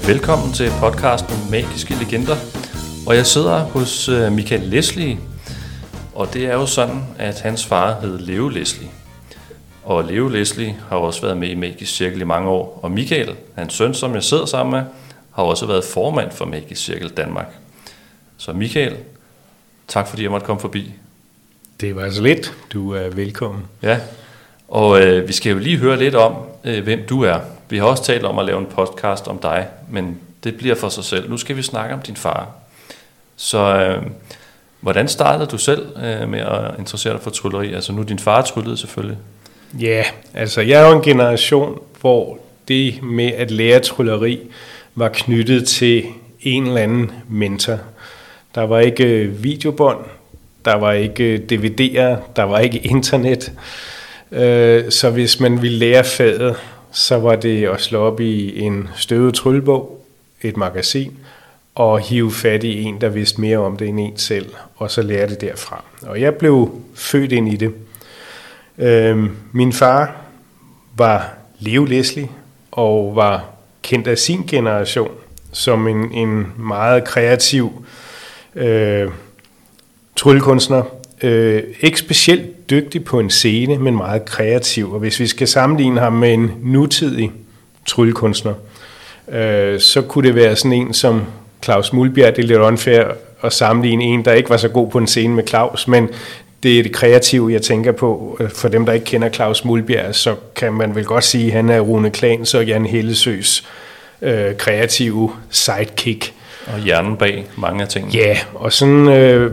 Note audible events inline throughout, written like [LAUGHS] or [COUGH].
øh, velkommen til podcasten Magiske Legender. Og jeg sidder hos øh, Michael Leslie, og det er jo sådan, at hans far hed Leo Leslie. Og Leo Leslie har også været med i Magisk Cirkel i mange år, og Michael, hans søn, som jeg sidder sammen med, har også været formand for Magisk Cirkel Danmark. Så Michael, tak fordi jeg måtte komme forbi. Det var så lidt. Du er velkommen. Ja, og øh, vi skal jo lige høre lidt om, øh, hvem du er. Vi har også talt om at lave en podcast om dig, men det bliver for sig selv. Nu skal vi snakke om din far. Så øh, hvordan startede du selv øh, med at interessere dig for trylleri? Altså nu din far tryllede selvfølgelig. Ja, altså jeg er jo en generation, hvor det med at lære trylleri var knyttet til en eller anden mentor. Der var ikke øh, videobånd, der var ikke øh, DVD'er, der var ikke internet. Øh, så hvis man ville lære faget, så var det at slå op i en støvet tryllebog, et magasin, og hive fat i en, der vidste mere om det end en selv, og så lære det derfra. Og jeg blev født ind i det. Øhm, min far var Leo Leslie, og var kendt af sin generation som en, en meget kreativ øh, tryllekunstner. Øh, ikke specielt dygtig på en scene, men meget kreativ. Og hvis vi skal sammenligne ham med en nutidig tryllekunstner, øh, så kunne det være sådan en som Claus Mulbjerg. Det er lidt unfair at sammenligne en, der ikke var så god på en scene med Claus, men det er det kreative, jeg tænker på. Øh, for dem, der ikke kender Claus Mulbjerg, så kan man vel godt sige, at han er Rune Klans og Jan Hellesøs øh, kreative sidekick. Og hjernen bag mange af tingene. Ja, og sådan øh,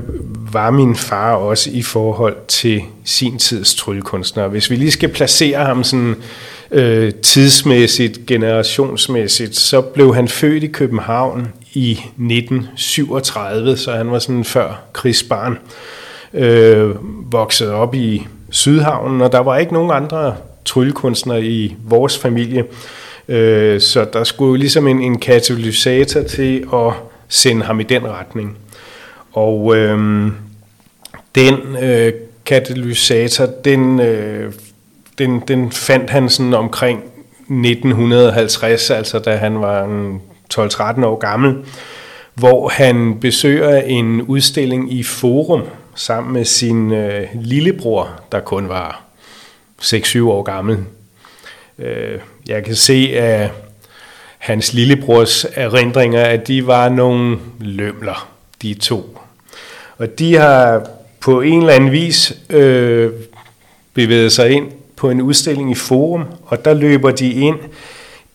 var min far også i forhold til sin tids tryllekunstner. Hvis vi lige skal placere ham sådan øh, tidsmæssigt, generationsmæssigt, så blev han født i København i 1937, så han var sådan før krigsbarn. Øh, voksede op i Sydhavnen, og der var ikke nogen andre tryllekunstnere i vores familie. Øh, så der skulle ligesom en, en katalysator til at sende ham i den retning. Og øh, den øh, katalysator, den, øh, den, den fandt han sådan omkring 1950, altså da han var 12-13 år gammel, hvor han besøger en udstilling i Forum sammen med sin øh, lillebror, der kun var 6-7 år gammel. Øh, jeg kan se af hans lillebrors erindringer, at de var nogle lømler, de to. Og de har på en eller anden vis øh, bevæget sig ind på en udstilling i Forum, og der løber de ind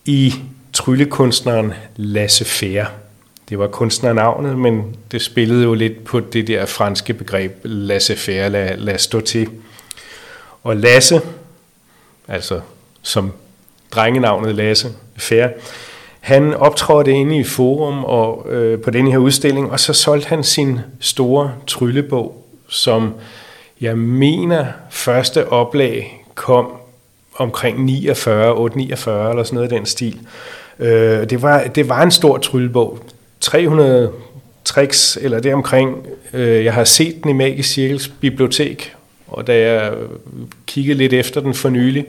i tryllekunstneren Lasse Fære. Det var kunstnernavnet, men det spillede jo lidt på det der franske begreb Lasse Fære, lad, lad stå til. Og Lasse, altså som drengenavnet Lasse Fær. Han optrådte inde i Forum og øh, på den her udstilling, og så solgte han sin store tryllebog, som jeg mener første oplag kom omkring 49, 849 eller sådan noget i den stil. Øh, det, var, det var en stor tryllebog. 300 tricks eller det omkring. Øh, jeg har set den i Magisk Cirkels bibliotek, og da jeg kiggede lidt efter den for nylig,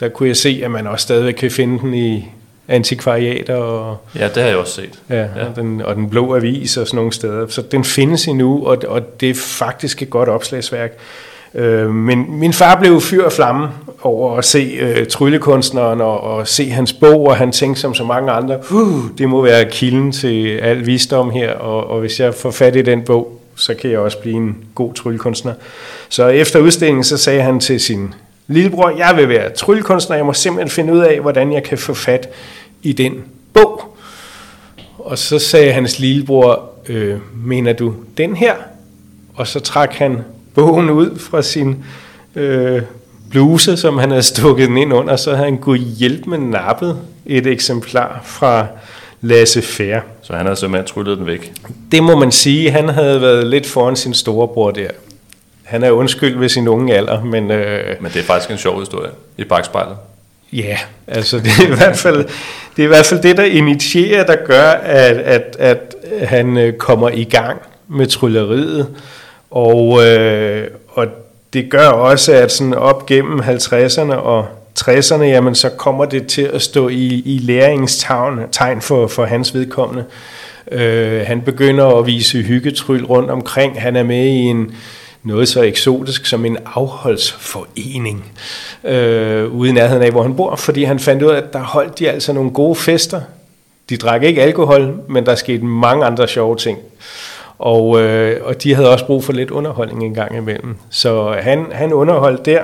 der kunne jeg se, at man også stadigvæk kan finde den i antikvariater. Og, ja, det har jeg også set. Ja, ja. Og, den, og den blå avis og sådan nogle steder. Så den findes endnu, og, og det er faktisk et godt opslagsværk. Øh, men min far blev fyr og flamme over at se øh, tryllekunstneren og, og se hans bog, og han tænkte som så mange andre, uh, det må være kilden til al visdom her, og, og hvis jeg får fat i den bog, så kan jeg også blive en god tryllekunstner. Så efter udstillingen, så sagde han til sin lillebror, jeg vil være tryllekunstner, jeg må simpelthen finde ud af, hvordan jeg kan få fat i den bog. Og så sagde hans lillebror, øh, mener du den her? Og så trak han bogen ud fra sin øh, bluse, som han havde stukket den ind under, så havde han gået hjælpe med nappet et eksemplar fra Lasse Fær. Så han havde simpelthen tryllet den væk? Det må man sige. Han havde været lidt foran sin storebror der han er undskyld ved sin unge alder, men... Øh, men det er faktisk en sjov historie i bagspejlet. Ja, altså det er i hvert fald det, er i hvert fald det der initierer, der gør, at, at, at han øh, kommer i gang med trylleriet. Og, øh, og det gør også, at sådan op gennem 50'erne og 60'erne, jamen så kommer det til at stå i, i læringens tegn for, for hans vedkommende. Øh, han begynder at vise hyggetryl rundt omkring. Han er med i en noget så eksotisk som en afholdsforening øh, ude i nærheden af, hvor han bor, fordi han fandt ud af, at der holdt de altså nogle gode fester. De drak ikke alkohol, men der skete mange andre sjove ting. Og, øh, og de havde også brug for lidt underholdning en gang imellem. Så han, han underholdt der.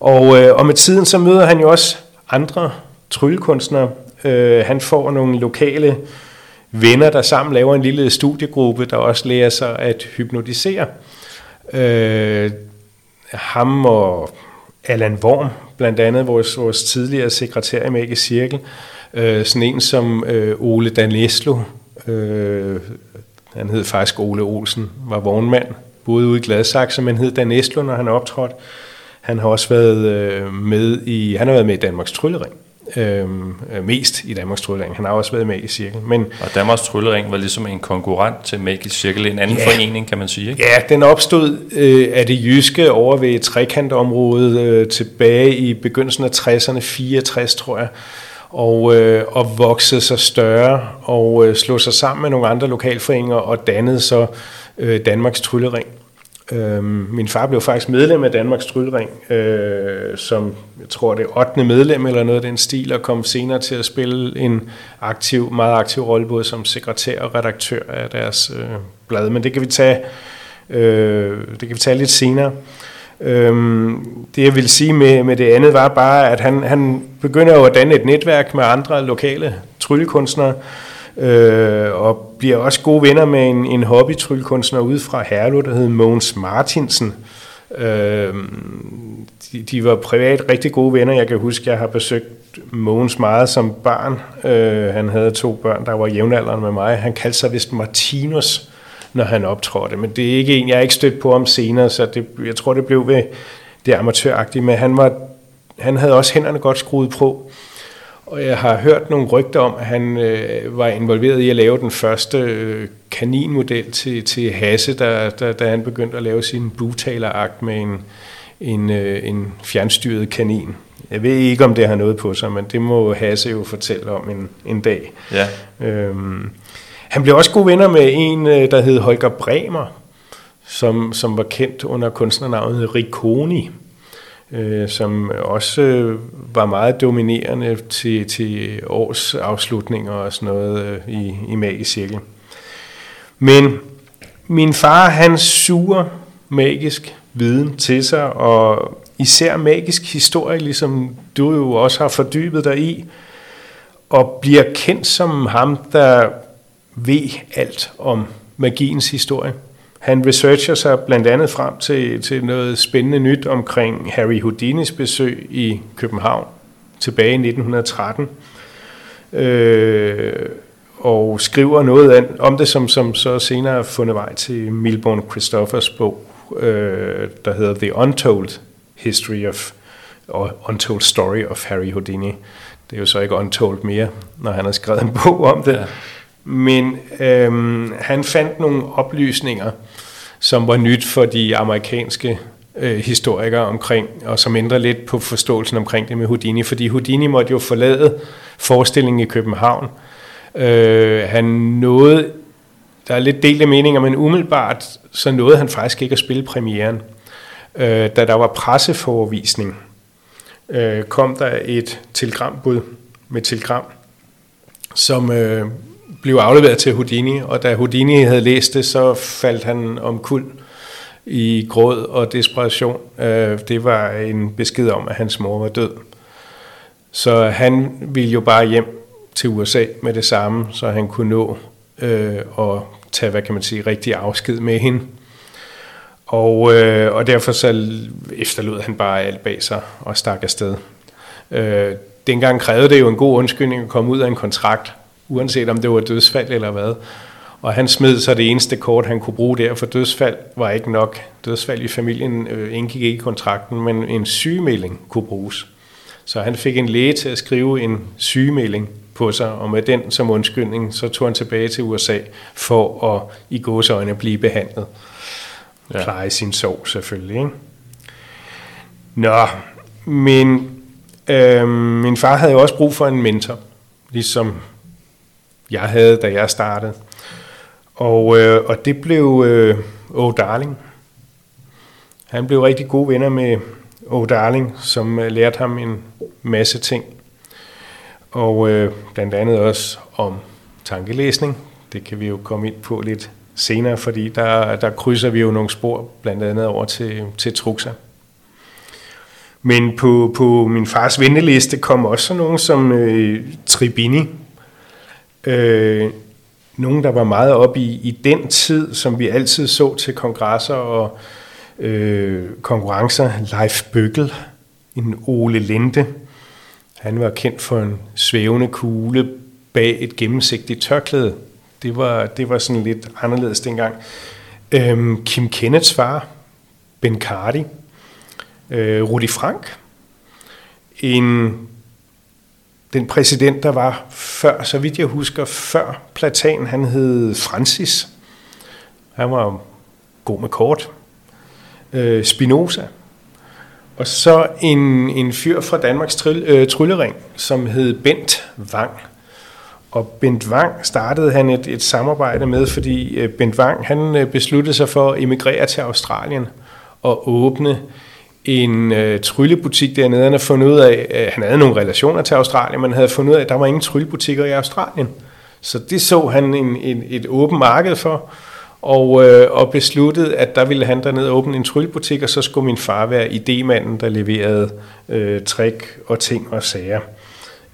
Og, øh, og med tiden så møder han jo også andre tryllekunstnere. Øh, han får nogle lokale venner, der sammen laver en lille studiegruppe, der også lærer sig at hypnotisere. Øh, Øh, ham og Allan Worm, blandt andet vores, vores tidligere sekretær i Magisk Cirkel. Øh, sådan en som øh, Ole Danleslo, øh, han hed faktisk Ole Olsen, var vognmand, boede ude i Gladsaxe, men hed Dan Estlund, når han optrådte. Han har også været øh, med i, han har været med i Danmarks Tryllering. Øhm, øh, mest i Danmarks Tryllering. Han har også været med i Cirkel. Men, og Danmarks Tryllering var ligesom en konkurrent til Magisk Cirkel, en anden ja, forening, kan man sige. Ikke? Ja, den opstod øh, af det jyske over ved trekantområdet øh, tilbage i begyndelsen af 60'erne, 64 tror jeg og, øh, og voksede sig større og øh, slog sig sammen med nogle andre lokalforeninger og dannede så øh, Danmarks Tryllering. Øh, min far blev faktisk medlem af Danmarks Tryllering, øh, som jeg tror det er 8. medlem eller noget af den stil, og kom senere til at spille en aktiv, meget aktiv rolle både som sekretær og redaktør af deres øh, blad. Men det kan vi tage, øh, det kan vi tage lidt senere. Øhm, det jeg vil sige med, med det andet var bare, at han, han begynder jo at danne et netværk med andre lokale tryllekunstnere, øh, og bliver også gode venner med en, en hobbytryllekunstner ude fra Herlev, der hed Mogens Martinsen. Øh, de, de var privat rigtig gode venner. Jeg kan huske, jeg har besøgt Mogens meget som barn. Øh, han havde to børn, der var jævnaldrende med mig. Han kaldte sig vist Martinus når han optrådte. Men det er ikke en, jeg er ikke stødt på om senere, så det, jeg tror, det blev ved det amatøragtige. Men han, var, han havde også hænderne godt skruet på. Og jeg har hørt nogle rygter om, at han øh, var involveret i at lave den første øh, kaninmodel til, til Hasse, da, da, da han begyndte at lave sin butalerakt med en, en, øh, en fjernstyret kanin. Jeg ved ikke, om det har noget på sig, men det må Hasse jo fortælle om en, en dag. Ja. Øhm, han blev også gode venner med en, øh, der hed Holger Bremer, som, som var kendt under kunstnernavnet Riconi, øh, som også øh, var meget dominerende til, til års afslutninger og sådan noget øh, i, i Magisk Cirkel. Men min far, han suger magisk viden til sig, og især magisk historie, ligesom du jo også har fordybet dig i, og bliver kendt som ham, der ved alt om magiens historie. Han researcher sig blandt andet frem til, til noget spændende nyt omkring Harry Houdinis besøg i København tilbage i 1913. Øh, og skriver noget an, om det, som, som så senere har fundet vej til Milborn Christoffers bog, øh, der hedder The Untold History of, or Untold Story of Harry Houdini. Det er jo så ikke untold mere, når han har skrevet en bog om det. Ja. Men øhm, han fandt nogle oplysninger, som var nyt for de amerikanske øh, historikere omkring, og som ændrer lidt på forståelsen omkring det med Houdini, fordi Houdini måtte jo forlade forestillingen i København. Øh, han nåede, der er lidt delte meninger, men umiddelbart så nåede han faktisk ikke at spille premieren. Øh, da der var presseforvisning, øh, kom der et telegrambud med telegram, som øh, blev afleveret til Houdini, og da Houdini havde læst det, så faldt han omkuld i gråd og desperation. Øh, det var en besked om, at hans mor var død. Så han ville jo bare hjem til USA med det samme, så han kunne nå øh, at tage, hvad kan man sige, rigtig afsked med hende. Og, øh, og derfor så efterlod han bare alt bag sig og stak afsted. Øh, dengang krævede det jo en god undskyldning at komme ud af en kontrakt, uanset om det var dødsfald eller hvad. Og han smed så det eneste kort, han kunne bruge der, for dødsfald var ikke nok. Dødsfald i familien øh, indgik ikke i kontrakten, men en sygemelding kunne bruges. Så han fik en læge til at skrive en sygemelding på sig, og med den som undskyldning, så tog han tilbage til USA for at i gåsøjne blive behandlet. Ja. Klare sin sorg selvfølgelig. Ikke? Nå, men Øh, min far havde jo også brug for en mentor, ligesom jeg havde, da jeg startede. Og, øh, og det blev øh, O. Darling. Han blev rigtig gode venner med Oh Darling, som øh, lærte ham en masse ting. Og øh, blandt andet også om tankelæsning. Det kan vi jo komme ind på lidt senere, fordi der, der krydser vi jo nogle spor, blandt andet over til, til Truxa. Men på, på min fars venteliste kom også nogen som øh, Tribini. Øh, nogen, der var meget op i, i den tid, som vi altid så til kongresser og øh, konkurrencer. Leif Bøgel, en Ole Lente. Han var kendt for en svævende kugle bag et gennemsigtigt tørklæde. Det var, det var sådan lidt anderledes dengang. Øhm, Kim Kenneths far, Ben Cardi, øh, Rudi Frank, en, den præsident, der var før, så vidt jeg husker, før Platan, han hed Francis. Han var god med kort. Øh, Spinoza. Og så en, en fyr fra Danmarks tryl, øh, tryllering, som hed Bent Wang. Og Bent Wang startede han et, et samarbejde med, fordi øh, Bent Wang han øh, besluttede sig for at emigrere til Australien og åbne en øh, tryllebutik dernede. Han havde fundet ud af, øh, han havde nogle relationer til Australien, men havde fundet ud af, at der var ingen tryllebutikker i Australien. Så det så han en, en, et åbent marked for, og, øh, og besluttede, at der ville han dernede åbne en tryllebutik, og så skulle min far være idémanden, der leverede øh, trick og ting og sager.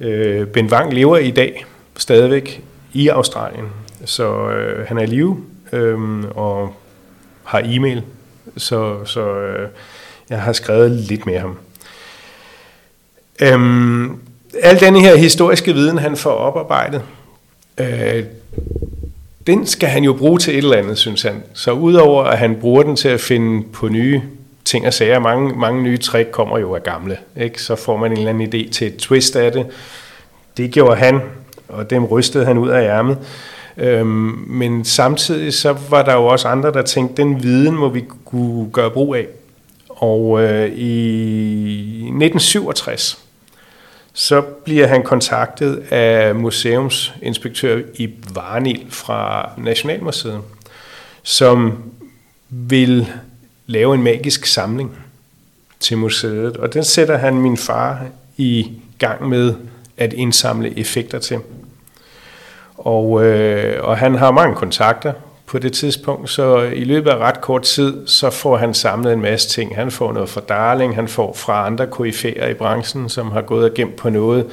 Øh, ben Wang lever i dag stadigvæk i Australien, så øh, han er i live øh, og har e-mail, så, så øh, jeg har skrevet lidt med ham. Øhm, al denne her historiske viden, han får oparbejdet, øh, den skal han jo bruge til et eller andet, synes han. Så udover at han bruger den til at finde på nye ting og sager, mange, mange nye trick kommer jo af gamle, ikke? så får man en eller anden idé til et twist af det. Det gjorde han, og dem rystede han ud af ærmet. Øhm, men samtidig så var der jo også andre, der tænkte, den viden må vi kunne gøre brug af. Og øh, i 1967, så bliver han kontaktet af museumsinspektør i Varnil fra Nationalmuseet, som vil lave en magisk samling til museet. Og den sætter han min far i gang med at indsamle effekter til. Og, øh, og han har mange kontakter på det tidspunkt, så i løbet af ret kort tid, så får han samlet en masse ting. Han får noget fra Darling, han får fra andre koryfærer i branchen, som har gået og gemt på noget.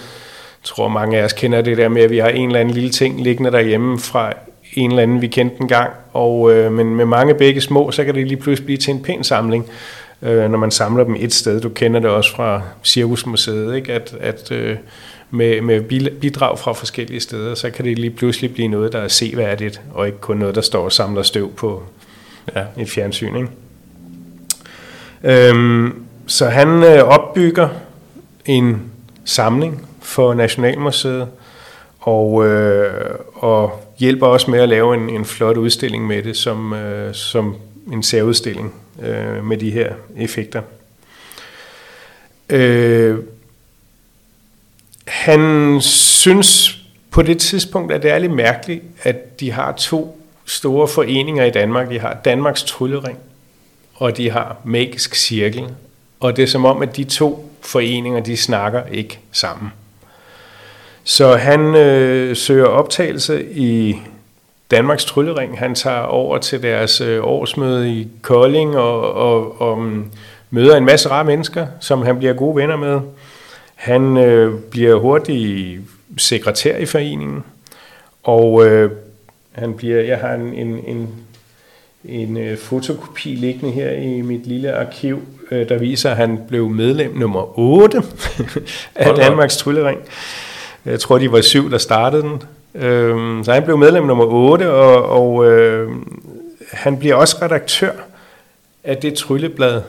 Jeg tror, mange af os kender det der med, at vi har en eller anden lille ting liggende derhjemme fra en eller anden, vi kendte en gang. Og, øh, men med mange begge små, så kan det lige pludselig blive til en pæn samling, øh, når man samler dem et sted. Du kender det også fra Cirkusmuseet, ikke? at, at øh, med, med bidrag fra forskellige steder, så kan det lige pludselig blive noget, der er seværdigt, og ikke kun noget, der står og samler støv på ja. et fjernsyn. Ikke? Øhm, så han øh, opbygger en samling for Nationalmuseet, og, øh, og hjælper også med at lave en, en flot udstilling med det, som, øh, som en særudstilling øh, med de her effekter. Øh, han synes på det tidspunkt, at det er lidt mærkeligt, at de har to store foreninger i Danmark. De har Danmarks Tryllering, og de har Magisk Cirkel. Og det er som om, at de to foreninger, de snakker ikke sammen. Så han øh, søger optagelse i Danmarks Tryllering. Han tager over til deres øh, årsmøde i Kolding og, og, og mm, møder en masse rare mennesker, som han bliver gode venner med. Han øh, bliver hurtigt sekretær i foreningen, og øh, han bliver, jeg har en, en, en, en øh, fotokopi liggende her i mit lille arkiv, øh, der viser, at han blev medlem nummer 8 [LAUGHS] af Danmarks Tryllering. Jeg tror, de var syv, der startede den. Øh, så han blev medlem nummer 8, og, og øh, han bliver også redaktør af det trylleblad,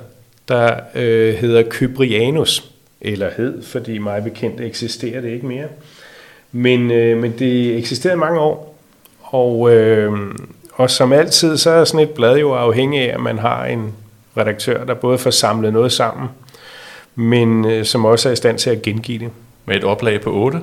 der øh, hedder Kybrianus eller hed, fordi mig bekendt eksisterer det ikke mere. Men, øh, men det eksisterede mange år, og, øh, og som altid, så er sådan et blad jo afhængig af, at man har en redaktør, der både får samlet noget sammen, men øh, som også er i stand til at gengive det. Med et oplag på 8?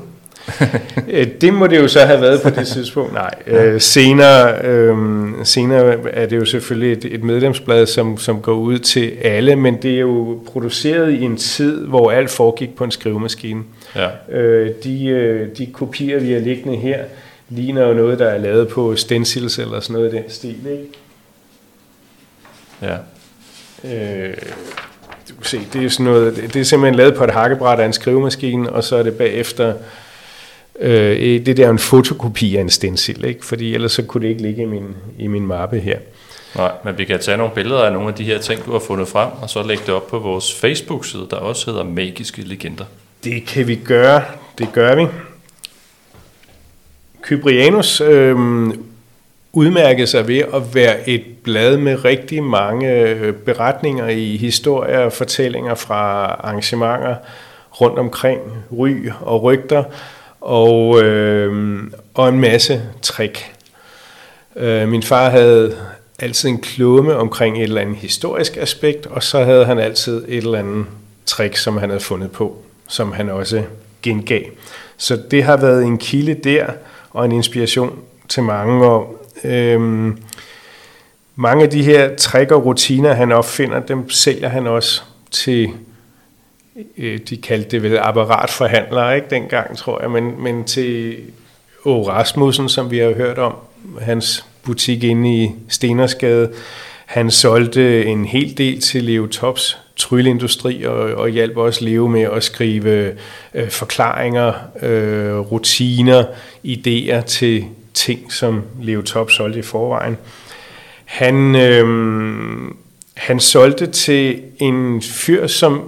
[LAUGHS] Øh, det må det jo så have været på det tidspunkt. Nej, øh, senere, øh, senere er det jo selvfølgelig et, et medlemsblad, som, som går ud til alle, men det er jo produceret i en tid, hvor alt foregik på en skrivemaskine. Ja. Øh, de, øh, de kopier, vi har liggende her, ligner jo noget, der er lavet på stencils eller sådan noget i den stil, ikke? Ja. Øh, du kan se, det er, sådan noget, det er simpelthen lavet på et hakkebræt af en skrivemaskine, og så er det bagefter Øh, det der er en fotokopi af en stencil, ikke? fordi ellers så kunne det ikke ligge i min, i min mappe her. Nej, men vi kan tage nogle billeder af nogle af de her ting, du har fundet frem, og så lægge det op på vores Facebook-side, der også hedder Magiske Legender. Det kan vi gøre. Det gør vi. Kyprianus øh, udmærkede sig ved at være et blad med rigtig mange øh, beretninger i historier og fortællinger fra arrangementer rundt omkring, ry og rygter, og, øh, og en masse trick. Øh, min far havde altid en klumme omkring et eller andet historisk aspekt, og så havde han altid et eller andet trick, som han havde fundet på, som han også gengav. Så det har været en kilde der, og en inspiration til mange. Og, øh, mange af de her trick og rutiner, han opfinder, dem sælger han også til Øh, de kaldte det vel apparatforhandlere, ikke dengang, tror jeg, men, men til O. Rasmussen, som vi har hørt om, hans butik inde i Stenersgade, han solgte en hel del til Leo Tops trylleindustri og, og hjalp også Leo med at skrive øh, forklaringer, øh, rutiner, idéer til ting, som Leo Top solgte i forvejen. Han, øh, han solgte til en fyr, som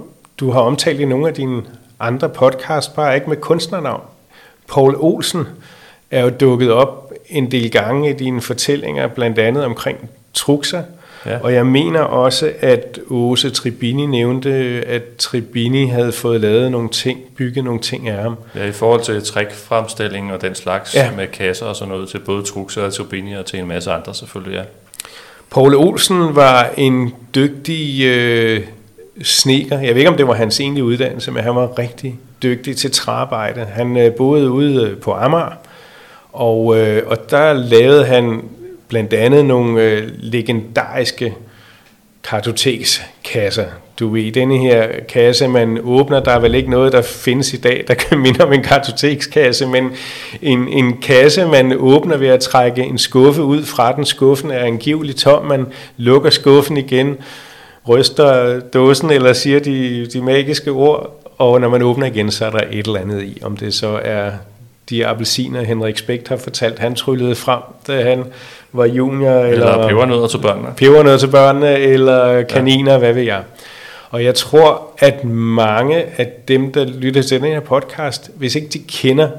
du har omtalt i nogle af dine andre podcast, bare ikke med kunstnernavn. Paul Olsen er jo dukket op en del gange i dine fortællinger, blandt andet omkring Truxa. Ja. Og jeg mener også, at Åse Tribini nævnte, at Tribini havde fået lavet nogle ting, bygget nogle ting af ham. Ja, i forhold til trækfremstilling og den slags ja. med kasser og sådan noget til både Truxa og Tribini og til en masse andre selvfølgelig, ja. Paul Olsen var en dygtig øh, sneker. Jeg ved ikke, om det var hans egentlige uddannelse, men han var rigtig dygtig til træarbejde. Han øh, boede ude øh, på Amager, og, øh, og der lavede han blandt andet nogle øh, legendariske kartotekskasser. Du ved, denne her kasse, man åbner, der er vel ikke noget, der findes i dag, der kan [LAUGHS] minde om en kartotekskasse, men en, en kasse, man åbner ved at trække en skuffe ud fra den. Skuffen er angiveligt tom, man lukker skuffen igen, ryster dåsen eller siger de, de magiske ord, og når man åbner igen, så er der et eller andet i, om det så er de appelsiner, Henrik Spekt har fortalt, han tryllede frem, da han var junior. Eller, eller pebernødder til børnene. Pebernødder til børnene, eller kaniner, ja. hvad ved jeg. Og jeg tror, at mange af dem, der lytter til den her podcast, hvis ikke de kender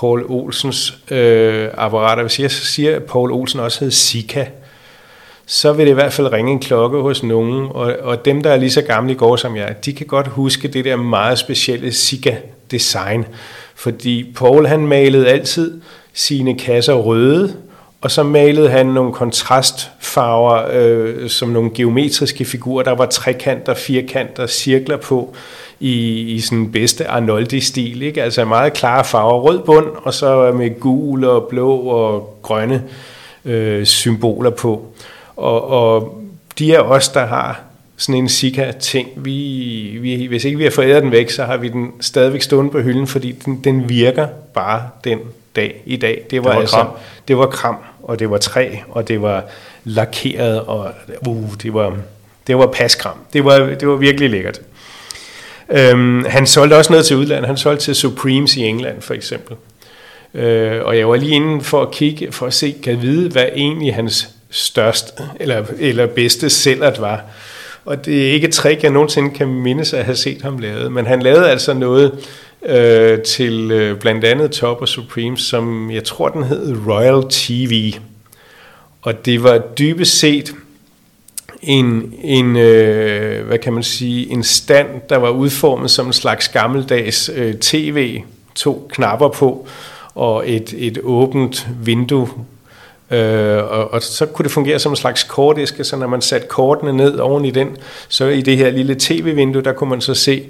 Paul Olsens øh, apparater, hvis jeg så siger, at Paul Olsen også hed Sika, så vil det i hvert fald ringe en klokke hos nogen, og, og dem, der er lige så gamle i går som jeg, de kan godt huske det der meget specielle Sika-design, fordi Paul han malede altid sine kasser røde, og så malede han nogle kontrastfarver, øh, som nogle geometriske figurer. Der var trekanter, firkanter, cirkler på i, i sådan bedste Arnoldi-stil. Ikke? Altså meget klare farver. Rød bund, og så med gul og blå og grønne øh, symboler på. Og, og de er os, der har sådan en Sika-ting. Vi, vi, hvis ikke vi har foræret den væk, så har vi den stadigvæk stående på hylden, fordi den, den virker bare den dag i dag. Det var, det var altså, kram. Det var kram, og det var træ, og det var lakeret, og uh, det var, det var paskram. Det var, det var virkelig lækkert. Øhm, han solgte også noget til udlandet. Han solgte til Supremes i England, for eksempel. Øh, og jeg var lige inde for at kigge, for at se, kan vide, hvad egentlig hans største eller, eller bedste sellert var. Og det er ikke et trick, jeg nogensinde kan mindes at have set ham lave, men han lavede altså noget øh, til øh, blandt andet Top og Supreme, som jeg tror, den hed Royal TV. Og det var dybest set en, en øh, hvad kan man sige, en stand, der var udformet som en slags gammeldags øh, tv, to knapper på, og et, et åbent vindue Øh, og, og så kunne det fungere som en slags kortæske, så når man satte kortene ned oven i den, så i det her lille tv-vindue, der kunne man så se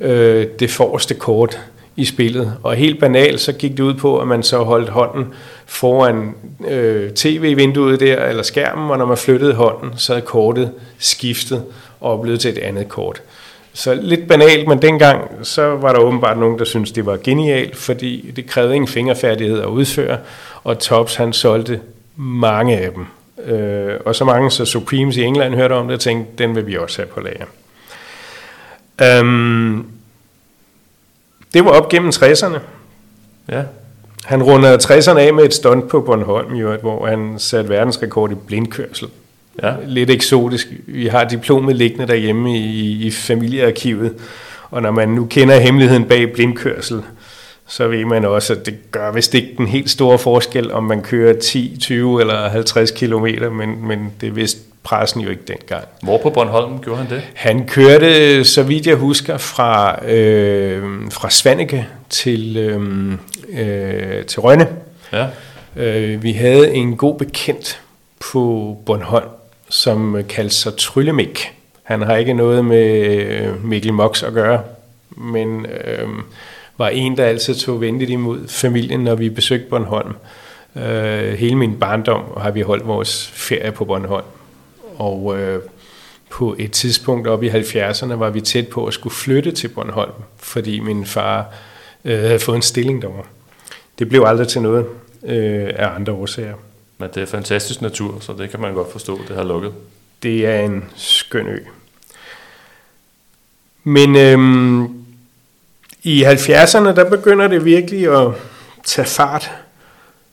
øh, det forreste kort i spillet. Og helt banalt, så gik det ud på, at man så holdt hånden foran øh, tv-vinduet der, eller skærmen, og når man flyttede hånden, så havde kortet skiftet og blevet til et andet kort. Så lidt banalt, men dengang så var der åbenbart nogen, der syntes, det var genialt, fordi det krævede ingen fingerfærdighed at udføre, og Tops han solgte mange af dem. Øh, og så mange, så Supremes i England hørte om det og tænkte, den vil vi også have på lager. Um, det var op gennem 60'erne. Ja. Han rundede 60'erne af med et stunt på Bornholm, jo, hvor han satte verdensrekord i blindkørsel. Ja. Lidt eksotisk. Vi har diplomet liggende derhjemme i, i familiearkivet, og når man nu kender hemmeligheden bag blindkørsel, så ved man også, at det gør vist ikke den helt store forskel, om man kører 10, 20 eller 50 km, men, men det vidste pressen jo ikke dengang. Hvor på Bornholm gjorde han det? Han kørte, så vidt jeg husker, fra, øh, fra Svanike til, øh, øh, til Rønne. Ja. Øh, vi havde en god bekendt på Bornholm, som kaldte sig Tryllemik. Han har ikke noget med Mikkel Mox at gøre, men øh, var en, der altid tog venligt imod familien, når vi besøgte Bornholm. Øh, hele min barndom har vi holdt vores ferie på Bornholm. Og øh, på et tidspunkt op i 70'erne var vi tæt på at skulle flytte til Bornholm, fordi min far øh, havde fået en stilling derovre. Det blev aldrig til noget øh, af andre årsager. Men det er fantastisk natur, så det kan man godt forstå, det har lukket. Det er en skøn ø. Men øhm, i 70'erne, der begynder det virkelig at tage fart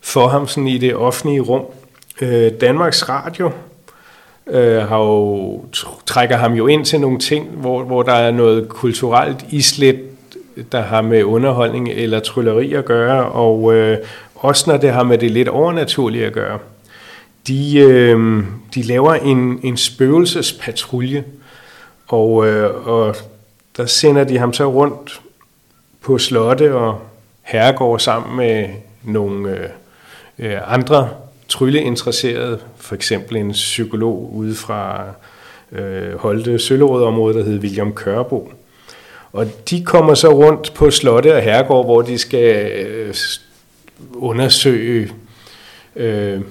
for ham sådan i det offentlige rum. Øh, Danmarks Radio øh, har jo, trækker ham jo ind til nogle ting, hvor, hvor der er noget kulturelt islet, der har med underholdning eller trylleri at gøre, og øh, også når det har med det lidt overnaturlige at gøre. De, øh, de laver en, en spøgelsespatrulje, og, øh, og der sender de ham så rundt på slotte og herregård sammen med nogle øh, øh, andre trylleinteresserede, for eksempel en psykolog ude fra øh, Holte Søllerød-området, der hed William Kørbo. Og de kommer så rundt på slotte og herregård, hvor de skal øh, undersøge øh,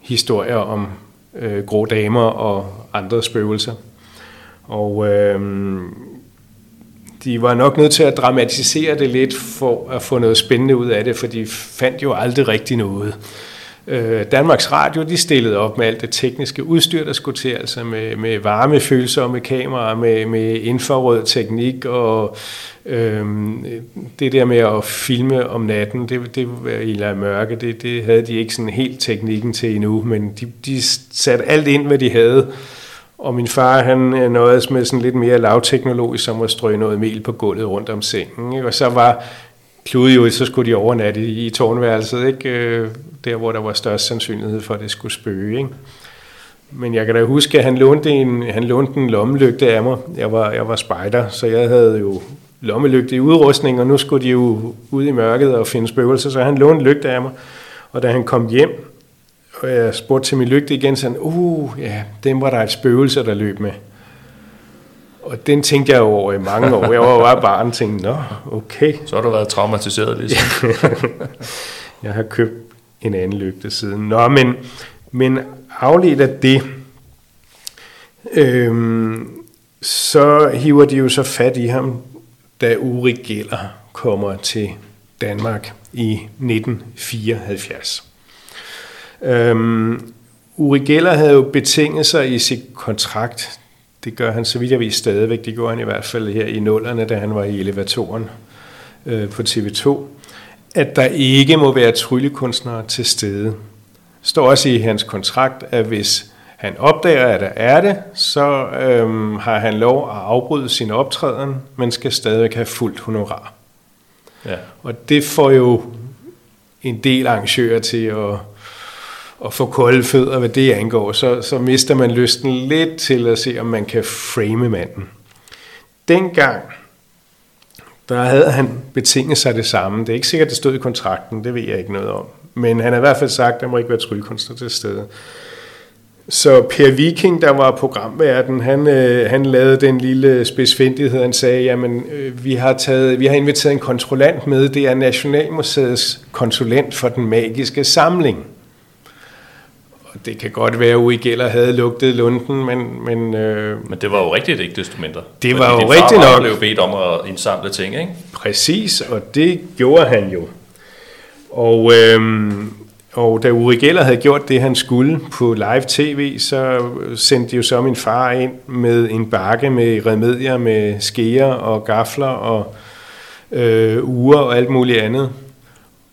historier om øh, grå damer og andre spøgelser. Og øh, de var nok nødt til at dramatisere det lidt for at få noget spændende ud af det, for de fandt jo aldrig rigtig noget. Øh, Danmarks Radio de stillede op med alt det tekniske udstyr, der skulle til, altså med, med varmefølsomme kameraer, med, med infrarød teknik og øhm, det der med at filme om natten, det, det eller mørke, det, det havde de ikke sådan helt teknikken til endnu, men de, de satte alt ind, hvad de havde. Og min far, han øh, nåede med sådan lidt mere lavteknologisk, som at strøge noget mel på gulvet rundt om sengen. Ikke? Og så var klude jo, så skulle de overnatte i, i tårnværelset, ikke? Øh, der hvor der var størst sandsynlighed for, at det skulle spøge. Ikke? Men jeg kan da huske, at han lånte en, han lånte en lommelygte af mig. Jeg var, jeg var spejder, så jeg havde jo lommelygte i udrustning, og nu skulle de jo ud i mørket og finde spøgelser, så han lånte lygte af mig. Og da han kom hjem, og jeg spurgte til min lygte igen, så han, uh, ja, den var der et spøgelse, der løb med. Og den tænkte jeg over i mange år. Jeg var jo bare barn og tænkte, nå, okay. Så har du været traumatiseret ligesom. [LAUGHS] jeg har købt en anden lygte siden. Nå, men, men afledt af det, øhm, så hiver de jo så fat i ham, da Uri Geller kommer til Danmark i 1974. Øhm, Uri Geller havde jo betinget sig i sit kontrakt, det gør han så vidt jeg ved stadigvæk, det gjorde han i hvert fald her i nullerne, da han var i elevatoren øh, på TV2, at der ikke må være tryllekunstnere til stede. Står også i hans kontrakt, at hvis han opdager, at der er det, så øhm, har han lov at afbryde sin optræden, men skal stadigvæk have fuldt honorar. Ja. Og det får jo en del arrangører til at at få kolde fødder, hvad det angår, så, så mister man lysten lidt til at se, om man kan frame manden. Dengang, der havde han betinget sig det samme. Det er ikke sikkert, det stod i kontrakten, det ved jeg ikke noget om. Men han har i hvert fald sagt, at der må ikke være tryllekunstner til stede. Så Per Viking, der var programverden, han, øh, han lavede den lille spidsfindighed. Han sagde, jamen øh, vi, har taget, vi har inviteret en kontrollant med. Det er Nationalmuseets konsulent for den magiske samling. Det kan godt være, at Uri Geller havde lugtet lunden, men... Men, øh, men det var jo rigtigt ikke desto mindre. Det var jo rigtigt nok. blev bedt om at indsamle ting, ikke? Præcis, og det gjorde han jo. Og... Øh, og da Uri Geller havde gjort det, han skulle på live tv, så sendte jo så min far ind med en bakke med remedier, med skeer og gafler og øh, uger og alt muligt andet.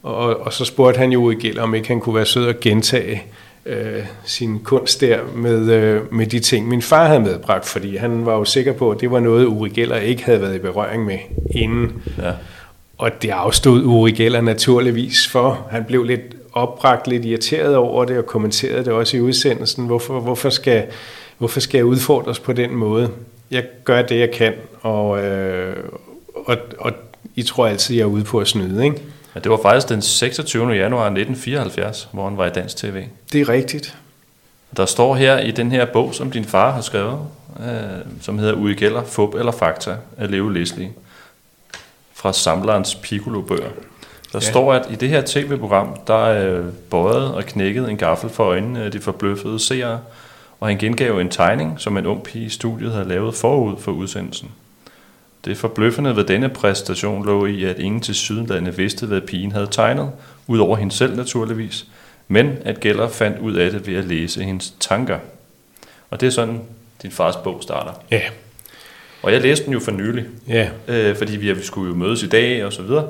Og, og så spurgte han jo Uri Geller, om ikke han kunne være sød og gentage øh, sin kunst der med, øh, med de ting, min far havde medbragt, fordi han var jo sikker på, at det var noget, Uri Geller ikke havde været i berøring med inden. Ja. Og det afstod Uri Geller naturligvis for. Han blev lidt opbragt, lidt irriteret over det, og kommenterede det også i udsendelsen. Hvorfor, hvorfor, skal, hvorfor skal jeg udfordres på den måde? Jeg gør det, jeg kan, og, øh, og, og I tror altid, jeg er ude på at snyde, ikke? Ja, det var faktisk den 26. januar 1974, hvor han var i Dansk TV. Det er rigtigt. Der står her i den her bog, som din far har skrevet, øh, som hedder Ude Gælder, Fub eller Fakta af Leo Leslie, fra samlerens Piccolo-bøger. Der ja. står, at i det her tv-program, der er bøjet og knækket en gaffel for øjnene af de forbløffede seere, og han gengav en tegning, som en ung pige i studiet havde lavet forud for udsendelsen. Det forbløffende ved denne præstation lå i, at ingen til sydenlande vidste, hvad pigen havde tegnet, udover hende selv naturligvis, men at Geller fandt ud af det ved at læse hendes tanker. Og det er sådan, din fars bog starter. Ja. Og jeg læste den jo for nylig, ja. øh, fordi vi, skulle jo mødes i dag og så videre.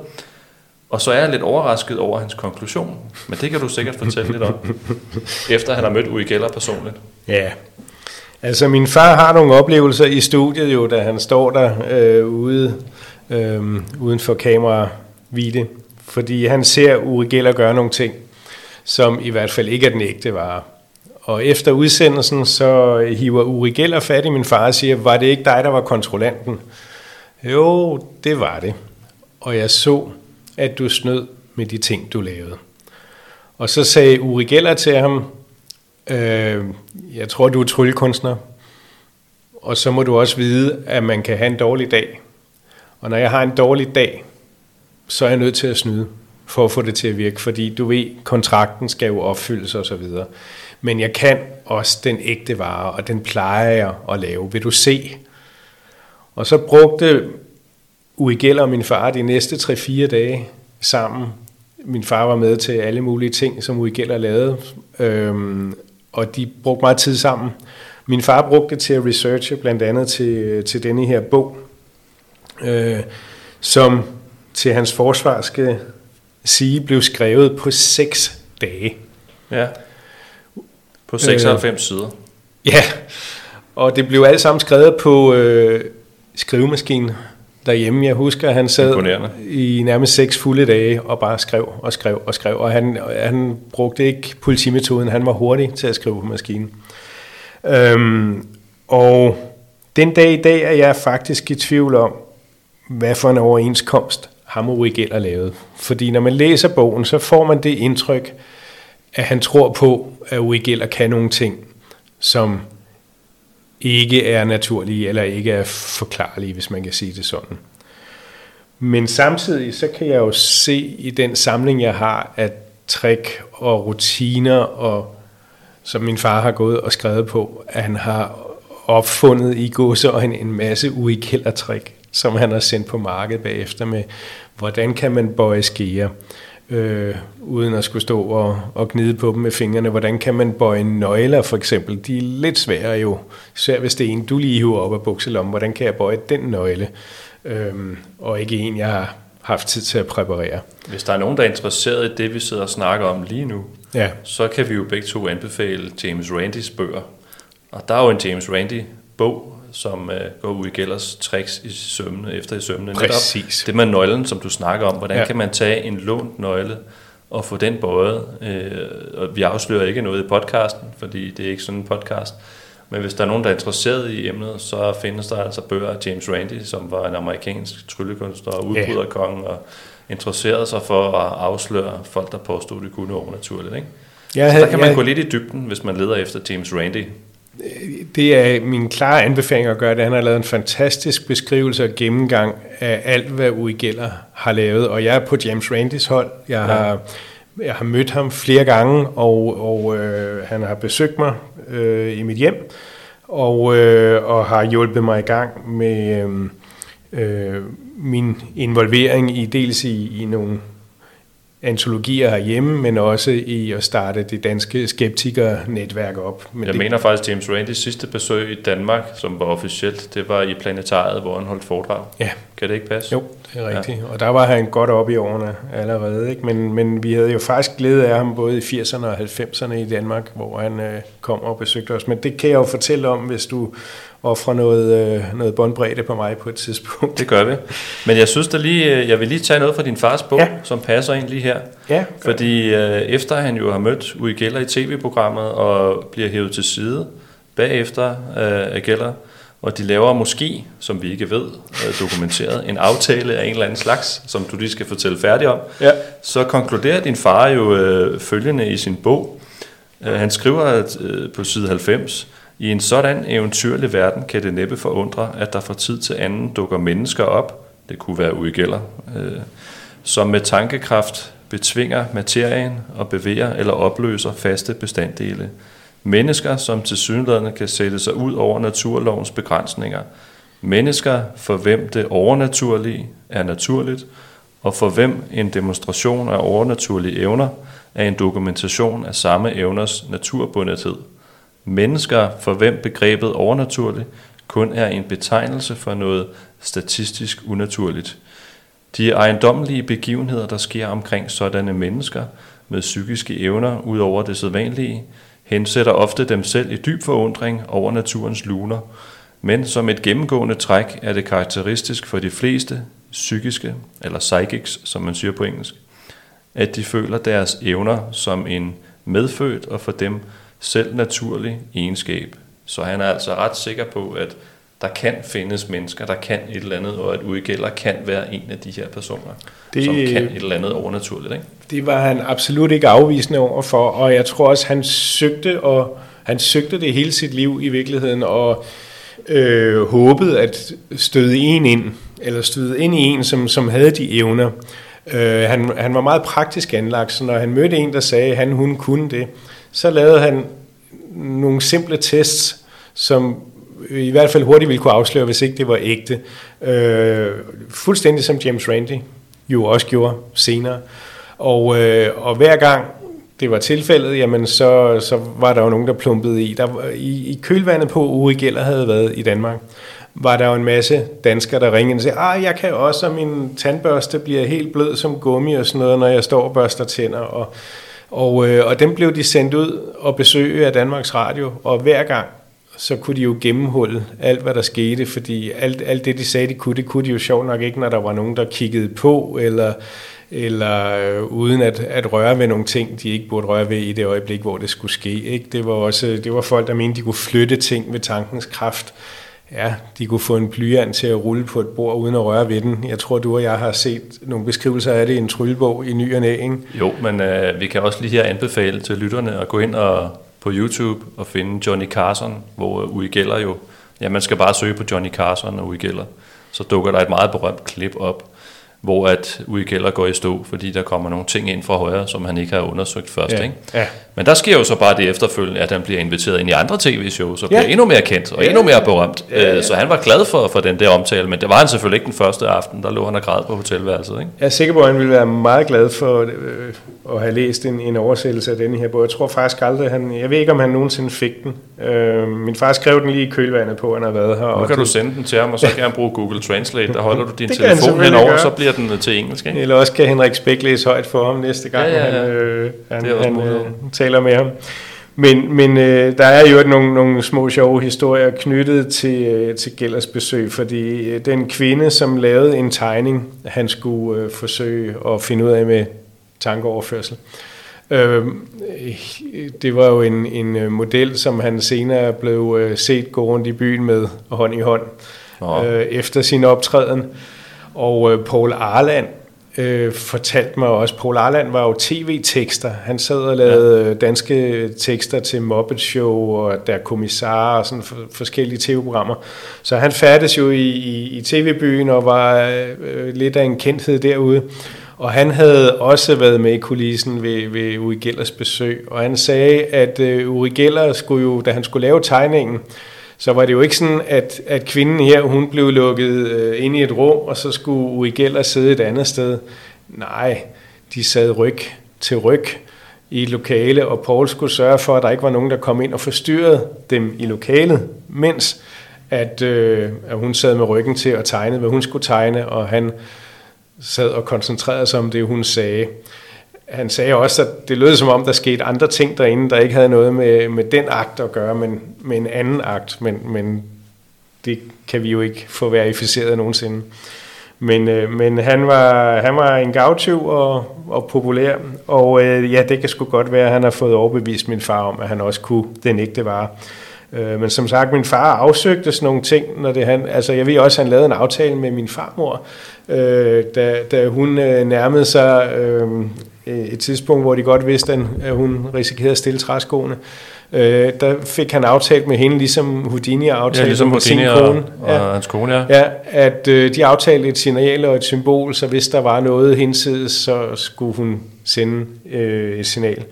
Og så er jeg lidt overrasket over hans konklusion, men det kan du sikkert fortælle lidt om, [LAUGHS] efter han har mødt Uri Geller personligt. Ja, altså min far har nogle oplevelser i studiet jo, da han står der øh, ude, øh, uden for kamera vide, fordi han ser Uri Geller gøre nogle ting, som i hvert fald ikke er den ægte vare. Og efter udsendelsen, så hiver Uri Geller fat i min far og siger, var det ikke dig, der var kontrollanten? Jo, det var det. Og jeg så at du snød med de ting, du lavede. Og så sagde Uri Geller til ham, øh, jeg tror, du er tryllekunstner, og så må du også vide, at man kan have en dårlig dag. Og når jeg har en dårlig dag, så er jeg nødt til at snyde for at få det til at virke, fordi du ved, kontrakten skal jo opfyldes og så videre. Men jeg kan også den ægte vare, og den plejer jeg at lave. Vil du se? Og så brugte Uri Geller og min far de næste 3-4 dage sammen. Min far var med til alle mulige ting, som Uri Geller lavede, øhm, og de brugte meget tid sammen. Min far brugte det til at researche, blandt andet til, til denne her bog, øh, som til hans forsvar skal sige, blev skrevet på 6 dage. Ja, på 96 øh, sider. Ja, og det blev alt sammen skrevet på øh, skrivemaskinen derhjemme. Jeg husker, at han sad i nærmest seks fulde dage og bare skrev og skrev og skrev. Og han, han brugte ikke politimetoden, han var hurtig til at skrive på maskinen. Øhm, og den dag i dag er jeg faktisk i tvivl om, hvad for en overenskomst ham og Geller lavede. Fordi når man læser bogen, så får man det indtryk, at han tror på, at Uri Geller kan nogle ting, som ikke er naturlige eller ikke er forklarlige, hvis man kan sige det sådan. Men samtidig så kan jeg jo se i den samling, jeg har, at trick og rutiner, og som min far har gået og skrevet på, at han har opfundet i gåseøjne en masse uikældertrik, som han har sendt på markedet bagefter med, hvordan kan man bøje skære øh, uden at skulle stå og, og gnide på dem med fingrene. Hvordan kan man bøje nøgler for eksempel? De er lidt svære jo. Svært hvis det er en, du lige hiver op af bukselommen. Hvordan kan jeg bøje den nøgle? Øh, og ikke en, jeg har haft tid til at præparere. Hvis der er nogen, der er interesseret i det, vi sidder og snakker om lige nu, ja. så kan vi jo begge to anbefale James Randys bøger. Og der er jo en James Randy bog, som øh, går ud i Gellers tricks i sømne, efter i sømne. Præcis. Netop det med nøglen, som du snakker om. Hvordan ja. kan man tage en lånt nøgle og få den bøjet? Øh, og vi afslører ikke noget i podcasten, fordi det er ikke sådan en podcast. Men hvis der er nogen, der er interesseret i emnet, så findes der altså bøger af James Randi, som var en amerikansk tryllekunstner og udbryderkonge, og interesserede sig for at afsløre folk, der påstod, de kunne overnaturligt. Ikke? Jeg Så der kan man gå lidt i dybden, hvis man leder efter James Randi. Det er min klare anbefaling at gøre det. Han har lavet en fantastisk beskrivelse og gennemgang af alt, hvad Uri Geller har lavet. Og jeg er på James Randys hold. Jeg har, jeg har mødt ham flere gange, og, og øh, han har besøgt mig øh, i mit hjem, og, øh, og har hjulpet mig i gang med øh, øh, min involvering i dels i, i nogle antologier herhjemme, men også i at starte det danske skeptikernetværk op. Men Jeg det, mener faktisk, James Randis sidste besøg i Danmark, som var officielt, det var i planetariet, hvor han holdt foredrag. Ja. Kan det ikke passe? Jo, det er rigtigt. Ja. Og der var han godt op i årene allerede. Ikke? Men, men vi havde jo faktisk glæde af ham både i 80'erne og 90'erne i Danmark, hvor han øh, kom og besøgte os. Men det kan jeg jo fortælle om, hvis du offrer noget, øh, noget båndbredde på mig på et tidspunkt. Det gør vi. Men jeg synes da lige, øh, jeg vil lige tage noget fra din fars bog, ja. som passer ind lige her. Ja, Fordi øh, efter han jo har mødt Uri Geller i tv-programmet og bliver hævet til side bagefter øh, af Geller, og de laver måske, som vi ikke ved, øh, dokumenteret, en aftale af en eller anden slags, som du lige skal fortælle færdig om, Ja. så konkluderer din far jo øh, følgende i sin bog. Øh, han skriver at, øh, på side 90, i en sådan eventyrlig verden kan det næppe forundre, at der fra tid til anden dukker mennesker op, det kunne være Uri Geller, øh, som med tankekraft betvinger materien og bevæger eller opløser faste bestanddele. Mennesker, som til synligheden kan sætte sig ud over naturlovens begrænsninger. Mennesker, for hvem det overnaturlige er naturligt, og for hvem en demonstration af overnaturlige evner er en dokumentation af samme evners naturbundethed. Mennesker, for hvem begrebet overnaturlig kun er en betegnelse for noget statistisk unaturligt. De ejendommelige begivenheder, der sker omkring sådanne mennesker med psykiske evner ud over det sædvanlige, hensætter ofte dem selv i dyb forundring over naturens luner, men som et gennemgående træk er det karakteristisk for de fleste psykiske, eller psychics, som man siger på engelsk, at de føler deres evner som en medfødt og for dem selv naturlig egenskab. Så han er altså ret sikker på, at der kan findes mennesker, der kan et eller andet, og at Uri Geller kan være en af de her personer, Det- som kan et eller andet overnaturligt. Ikke? Det var han absolut ikke afvisende over for, og jeg tror også, han søgte, og han søgte det hele sit liv i virkeligheden, og øh, håbede at støde en ind, eller støde ind i en, som, som havde de evner. Øh, han, han var meget praktisk anlagt, så når han mødte en, der sagde, at han, hun kunne det, så lavede han nogle simple tests, som Øh, i hvert fald hurtigt ville kunne afsløre, hvis ikke det var ægte. Øh, fuldstændig som James Randi jo også gjorde senere. Og, øh, og hver gang det var tilfældet, jamen så, så var der jo nogen, der plumpede i. Der, i, I kølvandet på, Uri Geller havde været i Danmark, var der jo en masse danskere, der ringede og sagde, ah, jeg kan også, og min tandbørste bliver helt blød som gummi og sådan noget, når jeg står og børster tænder. Og, og, øh, og dem blev de sendt ud og besøge af Danmarks Radio, og hver gang, så kunne de jo gennemhulle alt, hvad der skete, fordi alt, alt det, de sagde, de kunne, det kunne de jo sjovt nok ikke, når der var nogen, der kiggede på, eller, eller øh, uden at, at røre ved nogle ting, de ikke burde røre ved i det øjeblik, hvor det skulle ske. Ikke? Det, var også, det var folk, der mente, de kunne flytte ting ved tankens kraft. Ja, de kunne få en blyant til at rulle på et bord uden at røre ved den. Jeg tror, du og jeg har set nogle beskrivelser af det i en tryllebog i ny og næ, ikke? Jo, men øh, vi kan også lige her anbefale til lytterne at gå ind og på YouTube og finde Johnny Carson, hvor øh, Uri Geller jo, ja, man skal bare søge på Johnny Carson og Uri Geller, så dukker der et meget berømt klip op, hvor at Uri Geller går i stå, fordi der kommer nogle ting ind fra højre, som han ikke har undersøgt først. Ja, Ikke? ja. Men der sker jo så bare det efterfølgende, at han bliver inviteret ind i andre tv-shows, og Ja. bliver endnu mere kendt og Ja. endnu mere berømt. Ja, ja. Øh, Så han var glad for, for den der omtale, men det var han selvfølgelig ikke den første aften, der lå han og græd på hotelværelset. Ikke? Jeg er sikker på, at han ville være meget glad for øh, at have læst en, en oversættelse af denne her bog. Jeg tror faktisk aldrig, han, jeg ved ikke, om han nogensinde fik den. Øh, min far skrev den lige i kølvandet på, at han har været her. Nu og kan du det- sende den til ham, og så kan han bruge Google Translate. Der holder du [LAUGHS] din telefon henover, gøre. så bliver den øh, til engelsk. Ikke? Eller også kan Henrik Spæk læse højt for ham næste gang, Ja, ja, ja. han, øh, han, han øh, taler med ham. Men, men øh, der er jo nogle, nogle små sjove historier knyttet til, øh, til Gellers besøg, fordi øh, den kvinde, som lavede en tegning, han skulle øh, forsøge at finde ud af med tankeoverførsel, øh, det var jo en, en øh, model, som han senere blev øh, set gå rundt i byen med hånd i hånd øh, efter sin optræden. Og Paul Arland øh, fortalte mig også, Paul Arland var jo tv-tekster. Han sad og lavede ja. danske tekster til Muppet Show og Der Kommissar og sådan for, forskellige tv-programmer. Så han færdes jo i, i, i tv-byen og var øh, lidt af en kendthed derude. Og han havde også været med i kulissen ved, ved Uri Gellers besøg, og han sagde, at øh, Uri Geller skulle jo, da han skulle lave tegningen, så var det jo ikke sådan, at, at kvinden her, hun blev lukket øh, ind i et rum, og så skulle Uri Geller sidde et andet sted. Nej, de sad ryg til ryg i et lokale, og Paul skulle sørge for, at der ikke var nogen, der kom ind og forstyrrede dem i lokalet, mens at, øh, at hun sad med ryggen til og tegnede, hvad hun skulle tegne, og han sad og koncentrerede sig om det, hun sagde. Han sagde også, at det lød som om, der skete andre ting derinde, der ikke havde noget med, med den akt at gøre, men med en anden akt, men, men det kan vi jo ikke få verificeret nogensinde. Men, øh, men han, var, han var en gavtyv og, og populær, og øh, ja, det kan sgu godt være, at han har fået overbevist min far om, at han også kunne den ægte vare. Øh, men som sagt, min far afsøgte sådan nogle ting, når det han, altså jeg ved også, at han lavede en aftale med min farmor, øh, da, da hun øh, nærmede sig øh, et tidspunkt, hvor de godt vidste, at hun risikerede at stille træskoene. Øh, der fik han aftalt med hende, ligesom Houdini aftalte ja, ligesom med Houdini sin og, kone. og Ja. hans kone, ja. Ja, at øh, de aftalte et signal og et symbol, så hvis der var noget hinsides, så skulle hun sende øh, et signal.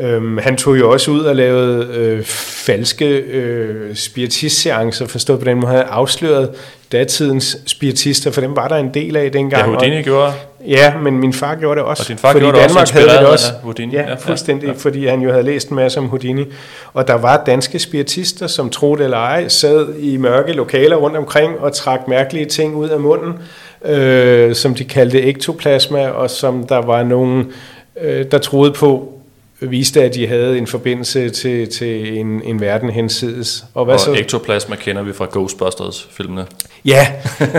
Øhm, han tog jo også ud og lavede øh, falske øh, spiritistseancer, forstået på den måde, han havde afsløret datidens spiritister, for dem var der en del af dengang. Ja, Houdini og, gjorde. ja, men min far gjorde det også. Og din far fordi gjorde det også, Danmark havde det også. af Houdini. Ja, Ja, ja, fuldstændig, ja. fordi han jo havde læst en masse om Houdini. Og der var danske spiritister, som troede eller ej, sad i mørke lokaler rundt omkring og trak mærkelige ting ud af munden, øh, som de kaldte ektoplasma, og som der var nogen, øh, der troede på, viste, at de havde en forbindelse til, til en, en verden hensides. Og hvad Og så? ektoplasma kender vi fra Ghostbusters-filmene. Ja,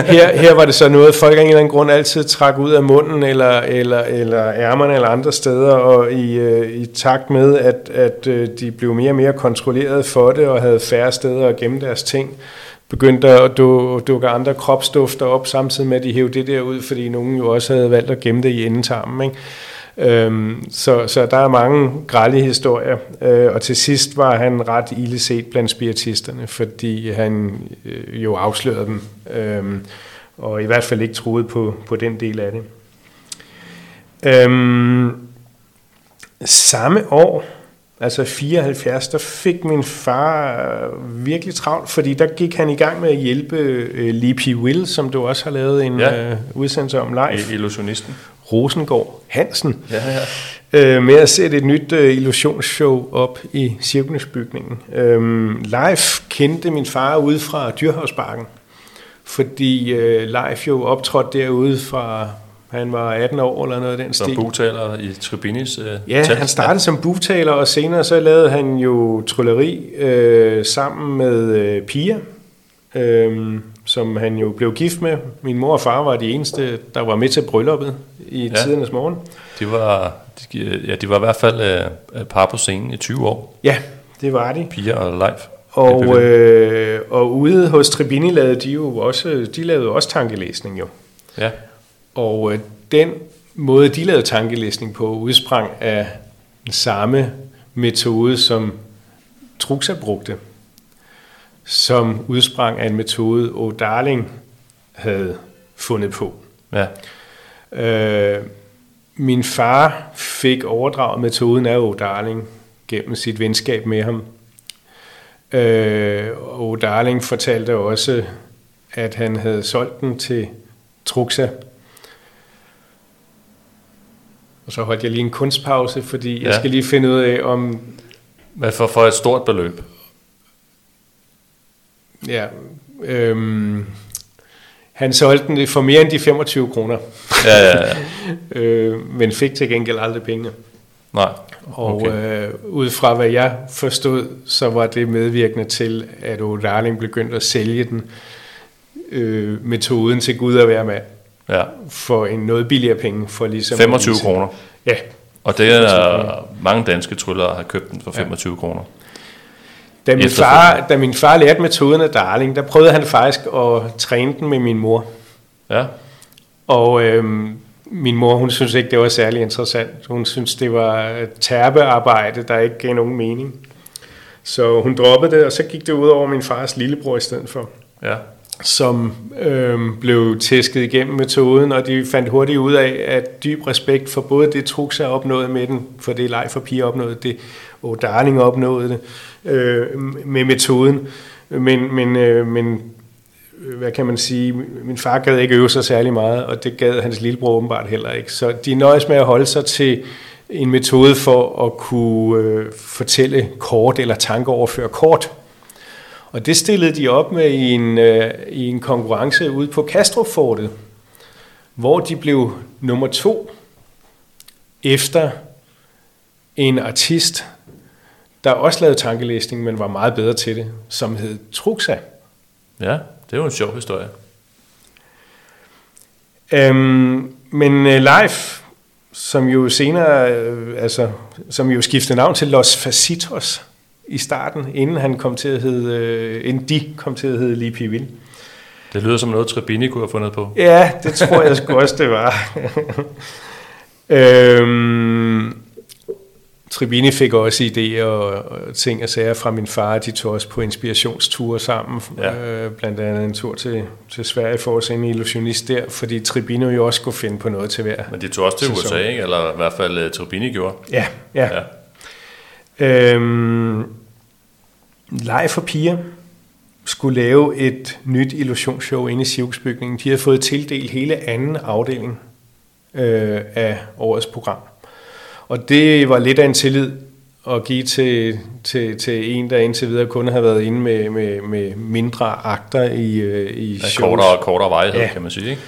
her, her var det så noget, folk af en eller anden grund altid trak ud af munden, eller, eller, eller ærmerne, eller andre steder, og i, øh, i takt med, at, at øh, de blev mere og mere kontrolleret for det, og havde færre steder at gemme deres ting, begyndte at du- dukke andre kropsdufter op, samtidig med, at de hævde det der ud, fordi nogen jo også havde valgt at gemme det i endetarmen, ikke? Øhm, så, så der er mange grælde historier, øh, og til sidst var han ret ille set blandt spiritisterne, fordi han øh, jo afslørede dem, øh, og i hvert fald ikke troede på, på den del af det. Øhm, samme år, altså 74, der fik min far øh, virkelig travlt, fordi der gik han i gang med at hjælpe øh, Lippy Will, som du også har lavet en Ja. øh, udsendelse om live. I- Illusionisten. Rosengård Hansen Ja, ja. øh, med at sætte et nyt øh, illusionsshow op i Cirkusbygningen. Øhm, Leif kendte min far ude fra Dyrhavsbakken, fordi øh, Leif jo optrådte derude fra, han var 18 år eller noget af den Som stil. bugtaler i Tribinis øh, Ja, telt. han startede som bugtaler, og senere så lavede han jo trylleri øh, sammen med øh, Pia, øh, som han jo blev gift med. Min mor og far var de eneste, der var med til brylluppet i Ja. tidernes morgen. De var, de, ja, de var i hvert fald øh, par på scenen i 20 år. Ja, det var de. Pia og Leif. Og, øh, og ude hos Tribini lavede de jo også, de lavede også tankelæsning jo. Ja, Og øh, den måde, de lavede tankelæsning på, udsprang af den samme metode, som Truxa brugte, som udsprang af en metode, O. Darling havde fundet på. ja. Øh, min far fik overdraget metoden af O. Darling gennem sit venskab med ham. Øh, og Darling fortalte også, at han havde solgt den til Truxa. Og så holdt jeg lige en kunstpause, fordi ja. jeg skal lige finde ud af, om Hvad for, for et stort beløb? Ja, øhm, han solgte den for mere end de 25 kroner, Ja, ja, ja. [LAUGHS] øh, men fik til gengæld aldrig pengene. Nej. Og Okay. okay. øh, ud fra hvad jeg forstod, så var det medvirkende til, at O. Darling begyndte at sælge den øh, metoden til Gud at være med Ja. for en noget billigere penge. For ligesom 25 at vise- kroner. Ja, Og det er mange danske tryllere har købt den for 25 kroner. Da min, far, da min far lærte metoden af Darling, der prøvede han faktisk at træne den med min mor. Ja, Og øhm, min mor, hun synes ikke, det var særlig interessant. Hun synes, det var tærpearbejde, der ikke gav nogen mening. Så hun droppede det, og så gik det ud over min fars lillebror i stedet for. Ja. Som øh, blev tæsket igennem metoden, og de fandt hurtigt ud af, at dyb respekt for både det Trux har opnået med den, for det Leif for Pia opnåede det, og Darling opnåede det øh, med metoden. Men, men, øh, men øh, hvad kan man sige, min far gad ikke øve sig særlig meget, og det gad hans lillebror åbenbart heller ikke. Så de nøjes med at holde sig til en metode for at kunne øh, fortælle kort eller tankeoverføre kort. Og det stillede de op med i en, øh, i en konkurrence ude på Kastrupfortet, hvor de blev nummer to efter en artist, der også lavede tankelæsning, men var meget bedre til det, som hed Truxa. Ja, det er jo en sjov historie. Øhm, men uh, Leif, som jo senere, øh, altså, som jo skiftede navn til Los Facitos i starten, inden han kom til at hedde, øh, inden de kom til at hedde Lee Pivil. Det lyder som noget, Trebini kunne have fundet på. Ja, det tror jeg sgu også, det var. [LAUGHS] øhm, Tribini fik også idéer og, ting og sager fra min far. De tog også på inspirationsture sammen. Ja. Øh, blandt andet en tur til, til Sverige for at se en illusionist der, fordi Tribini jo også skulle finde på noget til hver Men de tog også til sæson. USA, ikke? eller i hvert fald uh, Tribini gjorde. Ja, ja. ja. Øhm, Leif for piger skulle lave et nyt illusionsshow inde i cirkusbygningen. De havde fået tildelt hele anden afdeling øh, af årets program. Og det var lidt af en tillid at give til, til, til en, der indtil videre kun har været inde med, med, med mindre akter i, øh, i shows. Kortere, kortere vejhed, ja. kan man sige. Ikke?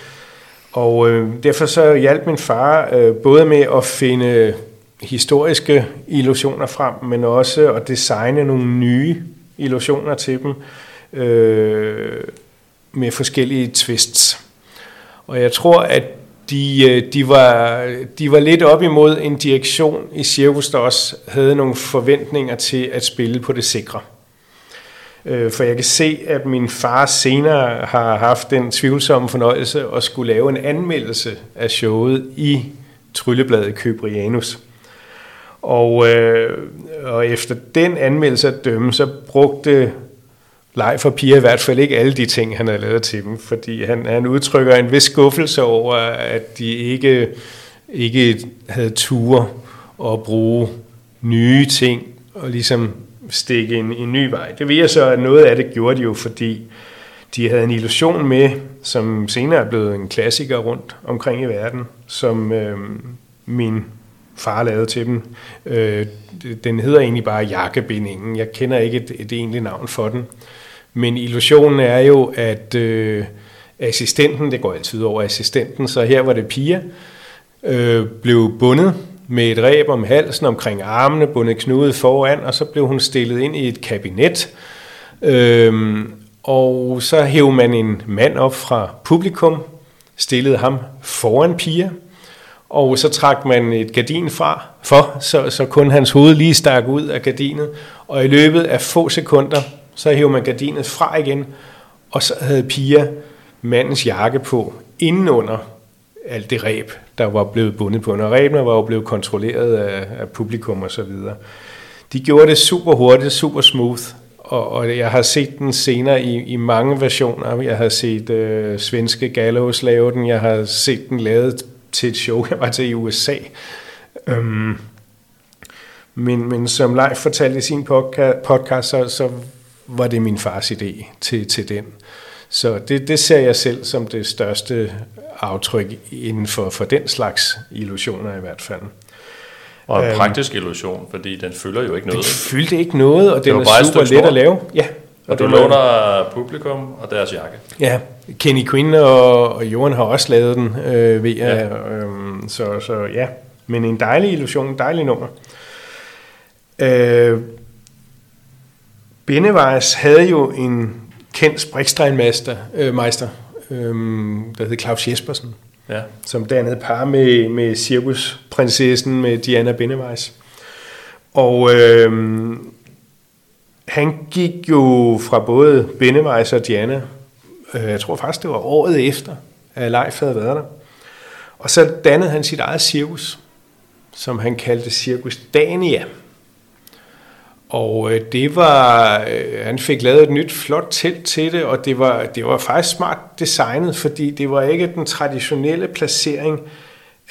Og øh, derfor så hjalp min far øh, både med at finde historiske illusioner frem, men også at designe nogle nye illusioner til dem øh, med forskellige twists. Og jeg tror, at de, øh, de, var, de var lidt op imod en direktion i Cirkus, der også havde nogle forventninger til at spille på det sikre. Øh, for jeg kan se, at min far senere har haft den tvivlsomme fornøjelse at skulle lave en anmeldelse af showet i Tryllebladet Købrianus. Og, øh, og efter den anmeldelse at dømme, så brugte Leif for piger, i hvert fald ikke alle de ting, han har lavet til dem, fordi han, han udtrykker en vis skuffelse over, at de ikke, ikke havde ture at bruge nye ting og ligesom stikke en, en ny vej. Det ved jeg så, at noget af det gjorde de jo, fordi de havde en illusion med, som senere er blevet en klassiker rundt omkring i verden, som øh, min far lavede til dem. Øh, den hedder egentlig bare Jakkebindingen. Jeg kender ikke et, et egentligt navn for den. Men illusionen er jo, at øh, assistenten, det går altid over assistenten, så her var det Pia, øh, blev bundet med et ræb om halsen omkring armene, bundet knudet foran, og så blev hun stillet ind i et kabinet. Øhm, og så hævde man en mand op fra publikum, stillede ham foran Pia, og så trak man et gardin fra, for, så, så kun hans hoved lige stak ud af gardinet, og i løbet af få sekunder så hævde man gardinet fra igen, og så havde Pia mandens jakke på indenunder alt det ræb, der var blevet bundet på. Når ræbene var jo blevet kontrolleret af, af publikum og så videre. De gjorde det super hurtigt, super smooth, og, og jeg har set den senere i, i mange versioner. Jeg har set øh, svenske Gallows lave den, jeg har set den lavet til et show, [LAUGHS] jeg var til i USA. Øhm, men, men som Leif fortalte i sin podcast, så, så var det min fars idé til, til den. Så det, det ser jeg selv som det største aftryk inden for, for den slags illusioner i hvert fald. Og en øhm, praktisk illusion, fordi den fylder jo ikke noget. Den fyldte ikke noget, og den er super let at lave. Ja. Og, og du låner publikum og deres jakke. Ja, Kenny Quinn og, og Johan har også lavet den øh, ved ja. øh, så, så ja, men en dejlig illusion, en dejlig nummer. Øh, Benevejs havde jo en kendt sprikstrejmeister, øh, meister, øh, der hed Claus Jespersen, ja. som dannede par med, med cirkusprinsessen med Diana Benevejs. Og øh, han gik jo fra både Benevejs og Diana, øh, jeg tror faktisk det var året efter, at Leif havde været der. Og så dannede han sit eget cirkus, som han kaldte Cirkus Dania. Og øh, det var, øh, han fik lavet et nyt flot telt til det, og det var, det var faktisk smart designet, fordi det var ikke den traditionelle placering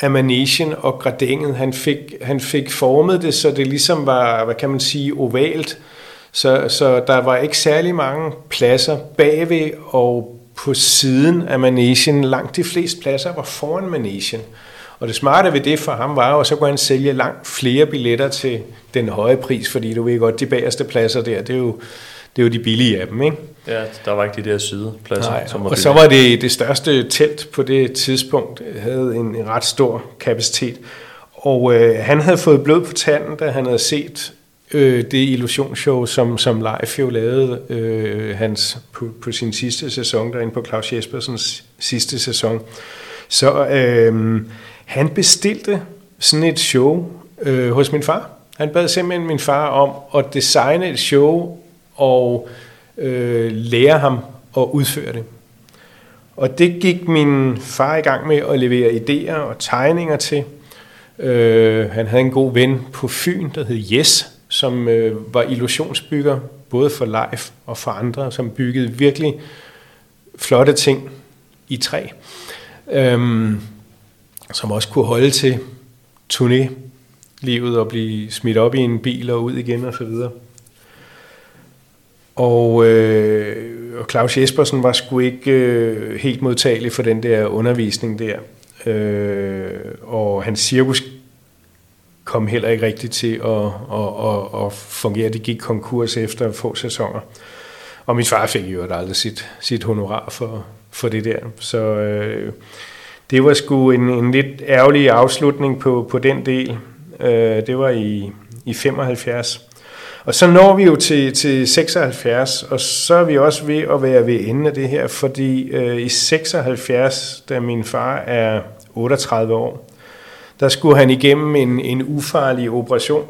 af manesien og gradænget. Han fik, han fik formet det, så det ligesom var, hvad kan man sige, ovalt. Så, så der var ikke særlig mange pladser bagved og på siden af manesien. Langt de fleste pladser var foran manesien. Og det smarte ved det for ham var jo, at så kunne han sælge langt flere billetter til den høje pris, fordi du ved godt, de bagerste pladser der, det er jo, det er jo de billige af dem, ikke? Ja, der var ikke de der sidepladser. Nej, som og så var det det største telt på det tidspunkt, havde en, en ret stor kapacitet. Og øh, han havde fået blod på tanden, da han havde set øh, det illusionsshow, som, som Leif jo lavede øh, hans, på, på sin sidste sæson, derinde på Claus Jespersens sidste sæson. Så øh, han bestilte sådan et show øh, hos min far. Han bad simpelthen min far om at designe et show og øh, lære ham at udføre det. Og det gik min far i gang med at levere idéer og tegninger til. Øh, han havde en god ven på Fyn, der hed Jes, som øh, var illusionsbygger, både for Life og for andre, som byggede virkelig flotte ting i træ. Øh, som også kunne holde til turné-livet og blive smidt op i en bil og ud igen og så videre. Og, øh, og Claus Jespersen var sgu ikke øh, helt modtagelig for den der undervisning der. Øh, og hans cirkus kom heller ikke rigtigt til at, at, at, at fungere. Det gik konkurs efter få sæsoner. Og min far fik jo aldrig sit, sit honorar for, for det der. Så øh, det var sgu en, en lidt ærgerlig afslutning på, på den del. Øh, det var i, i 75. Og så når vi jo til, til 76, og så er vi også ved at være ved enden af det her, fordi øh, i 76, da min far er 38 år, der skulle han igennem en, en ufarlig operation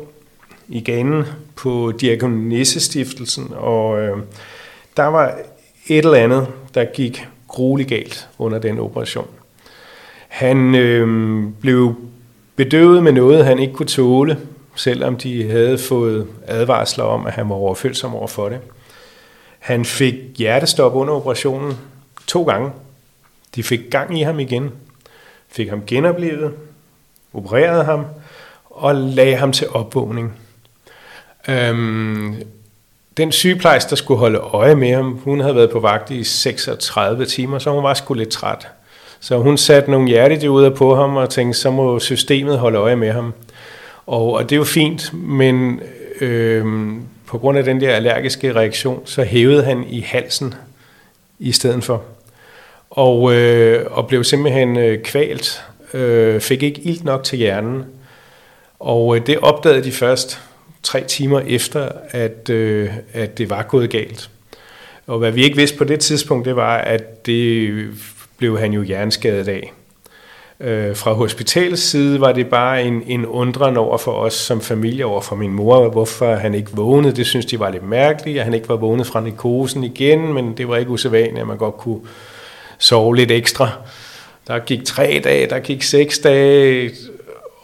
i ganen på Diakonissestiftelsen, og øh, der var et eller andet, der gik grueligt galt under den operation. Han øh, blev bedøvet med noget, han ikke kunne tåle, selvom de havde fået advarsler om, at han var overfølsom over for det. Han fik hjertestop under operationen to gange. De fik gang i ham igen, fik ham genoplevet, opererede ham og lagde ham til opvågning. Øhm, den sygeplejerske, der skulle holde øje med ham, hun havde været på vagt i 36 timer, så hun var sgu lidt træt. Så hun satte nogle hjertedioder på ham og tænkte, så må systemet holde øje med ham. Og, og det er jo fint, men øh, på grund af den der allergiske reaktion, så hævede han i halsen i stedet for. Og, øh, og blev simpelthen øh, kvalt, øh, fik ikke ilt nok til hjernen. Og øh, det opdagede de først tre timer efter, at, øh, at det var gået galt. Og hvad vi ikke vidste på det tidspunkt, det var, at det blev han jo hjerneskadet af. Øh, fra hospitalets side var det bare en, en undren over for os som familie, over for min mor, hvorfor han ikke vågnede. Det synes de var lidt mærkeligt, at han ikke var vågnet fra narkosen igen, men det var ikke usædvanligt, at man godt kunne sove lidt ekstra. Der gik tre dage, der gik seks dage,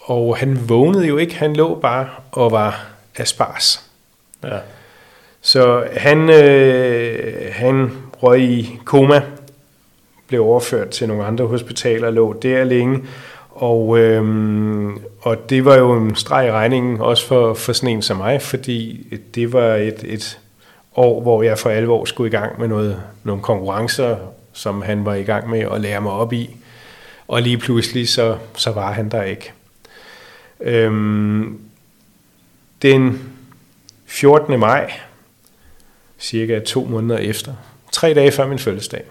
og han vågnede jo ikke. Han lå bare og var aspars. Ja. Så han, øh, han røg i koma blev overført til nogle andre hospitaler, lå der længe, og, øhm, og det var jo en streg i regningen, også for, for sådan en som mig, fordi det var et, et år, hvor jeg for alvor skulle i gang med noget, nogle konkurrencer, som han var i gang med at lære mig op i. Og lige pludselig, så, så var han der ikke. Øhm, den 14. maj, cirka to måneder efter, tre dage før min fødselsdag,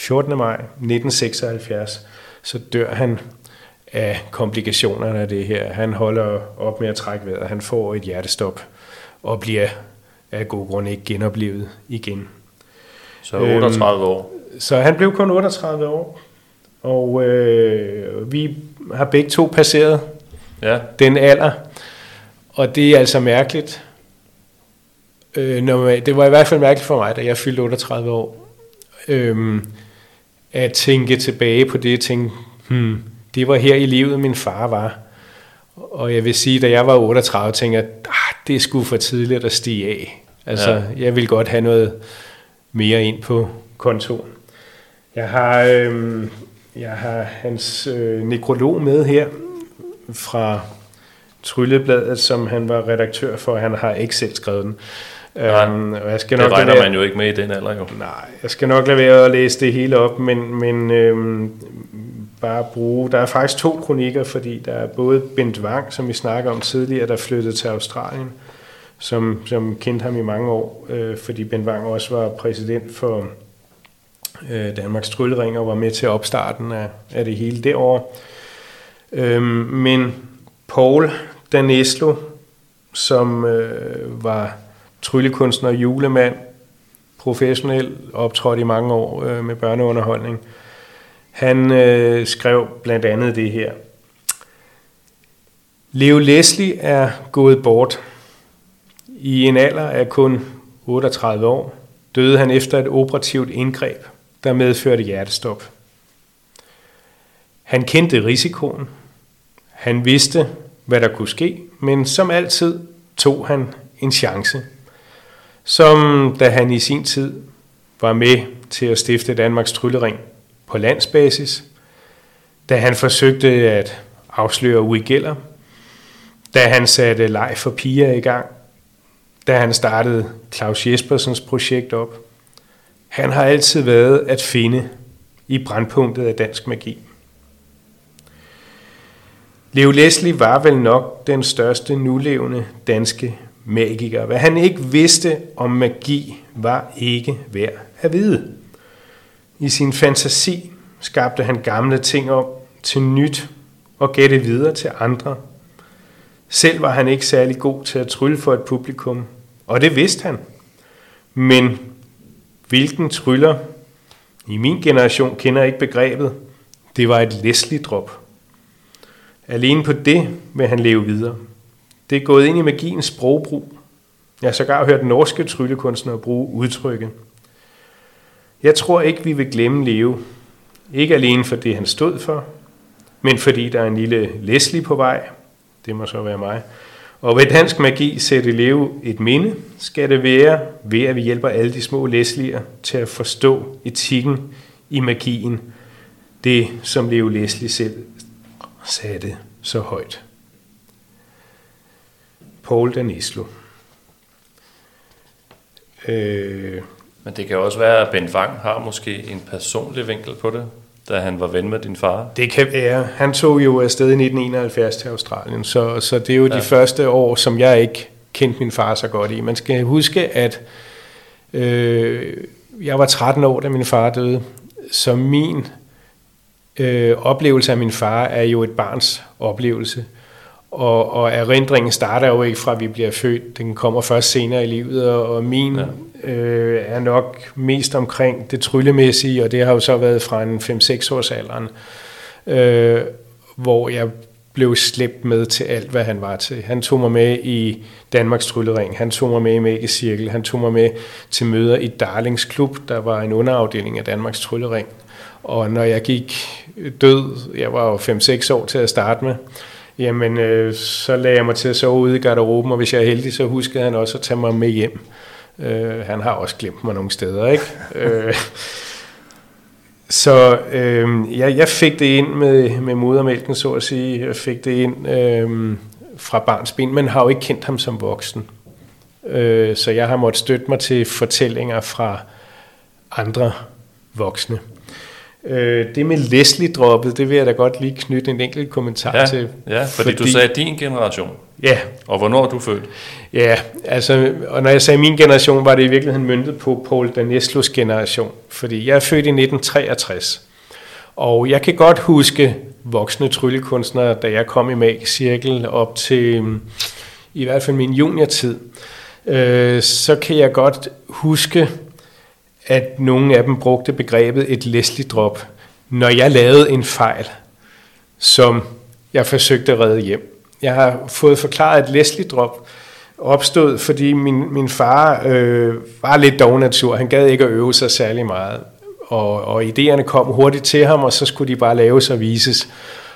14. maj 1976, så dør han af komplikationerne af det her. Han holder op med at trække vejret, han får et hjertestop og bliver af god grund ikke genoplevet igen. Så 38 øhm, år? Så han blev kun 38 år, og øh, vi har begge to passeret ja. den alder, og det er altså mærkeligt. Øh, når man, det var i hvert fald mærkeligt for mig, da jeg fyldte 38 år. Øh, at tænke tilbage på det og tænke, hmm, det var her i livet, min far var. Og jeg vil sige, da jeg var 38, tænkte jeg, ah, det sgu for tidligt at stige af. Altså, ja. jeg vil godt have noget mere ind på kontoen. Jeg har, øh, jeg har hans øh, nekrolog med her fra Tryllebladet, som han var redaktør for. Han har ikke selv skrevet den. Um, og jeg skal det nok regner man jo ikke med i den alder jo. Nej, jeg skal nok lade være at læse det hele op, men, men øhm, bare bruge... Der er faktisk to kronikker, fordi der er både Bent Wang, som vi snakker om tidligere, der flyttede til Australien, som, som kendte ham i mange år, øh, fordi Bent Wang også var præsident for øh, Danmarks Tryllering og var med til opstarten af, af det hele derovre. Øhm, men Paul Daneslo, som øh, var tryllekunstner, julemand, professionel, optrådt i mange år øh, med børneunderholdning. Han øh, skrev blandt andet det her. Leo Leslie er gået bort. I en alder af kun 38 år døde han efter et operativt indgreb, der medførte hjertestop. Han kendte risikoen. Han vidste, hvad der kunne ske, men som altid tog han en chance som da han i sin tid var med til at stifte Danmarks Tryllering på landsbasis, da han forsøgte at afsløre Uri Geller, da han satte leg for piger i gang, da han startede Claus Jespersens projekt op. Han har altid været at finde i brandpunktet af dansk magi. Leo Leslie var vel nok den største nulevende danske magiker. Hvad han ikke vidste om magi, var ikke værd at vide. I sin fantasi skabte han gamle ting om til nyt og gav det videre til andre. Selv var han ikke særlig god til at trylle for et publikum, og det vidste han. Men hvilken tryller i min generation kender ikke begrebet. Det var et Leslie-drop. Alene på det vil han leve videre. Det er gået ind i magiens sprogbrug. Jeg har sågar hørt norske tryllekunstnere bruge udtrykket. Jeg tror ikke, vi vil glemme Leo. Ikke alene for det, han stod for, men fordi der er en lille Leslie på vej. Det må så være mig. Og ved dansk magi sætte Leo et minde, skal det være ved, at vi hjælper alle de små Leslie'er til at forstå etikken i magien. Det, som Leo Leslie selv satte så højt. Paul Danislo. Øh, Men det kan også være, at Ben Wang har måske en personlig vinkel på det, da han var ven med din far. Det kan være. Han tog jo afsted i 1971 til Australien, så, så det er jo ja. de første år, som jeg ikke kendte min far så godt i. Man skal huske, at øh, jeg var 13 år, da min far døde, så min øh, oplevelse af min far er jo et barns oplevelse. Og, og erindringen starter jo ikke fra, at vi bliver født. Den kommer først senere i livet, og, og min ja. øh, er nok mest omkring det tryllemæssige, og det har jo så været fra en 5-6 års alderen, øh, hvor jeg blev slæbt med til alt, hvad han var til. Han tog mig med i Danmarks Tryllering, han tog mig med i Magisk Cirkel, han tog mig med til møder i Darlings Klub, der var en underafdeling af Danmarks Tryllering. Og når jeg gik død, jeg var jo 5-6 år til at starte med, jamen øh, så lagde jeg mig til at sove ude i garderoben, og hvis jeg er heldig, så huskede han også at tage mig med hjem. Øh, han har også glemt mig nogle steder, ikke? [LAUGHS] øh, så øh, jeg, jeg fik det ind med, med modermælken, så at sige. Jeg fik det ind øh, fra barns ben, men har jo ikke kendt ham som voksen. Øh, så jeg har måttet støtte mig til fortællinger fra andre voksne. Øh, det med Leslie-droppet, det vil jeg da godt lige knytte en enkelt kommentar ja, til. Ja, fordi, fordi du sagde din generation. Ja. Og hvornår er du født? Ja, altså, og når jeg sagde min generation, var det i virkeligheden myndet på Paul Daneslos generation. Fordi jeg er født i 1963. Og jeg kan godt huske voksne tryllekunstnere, da jeg kom i Magisk Cirkel op til i hvert fald min juniortid. Øh, så kan jeg godt huske at nogle af dem brugte begrebet et Leslie-drop, når jeg lavede en fejl, som jeg forsøgte at redde hjem. Jeg har fået forklaret, at Leslie-drop opstod, fordi min, min far øh, var lidt dognatur. Han gad ikke at øve sig særlig meget. Og, og idéerne kom hurtigt til ham, og så skulle de bare laves og vises.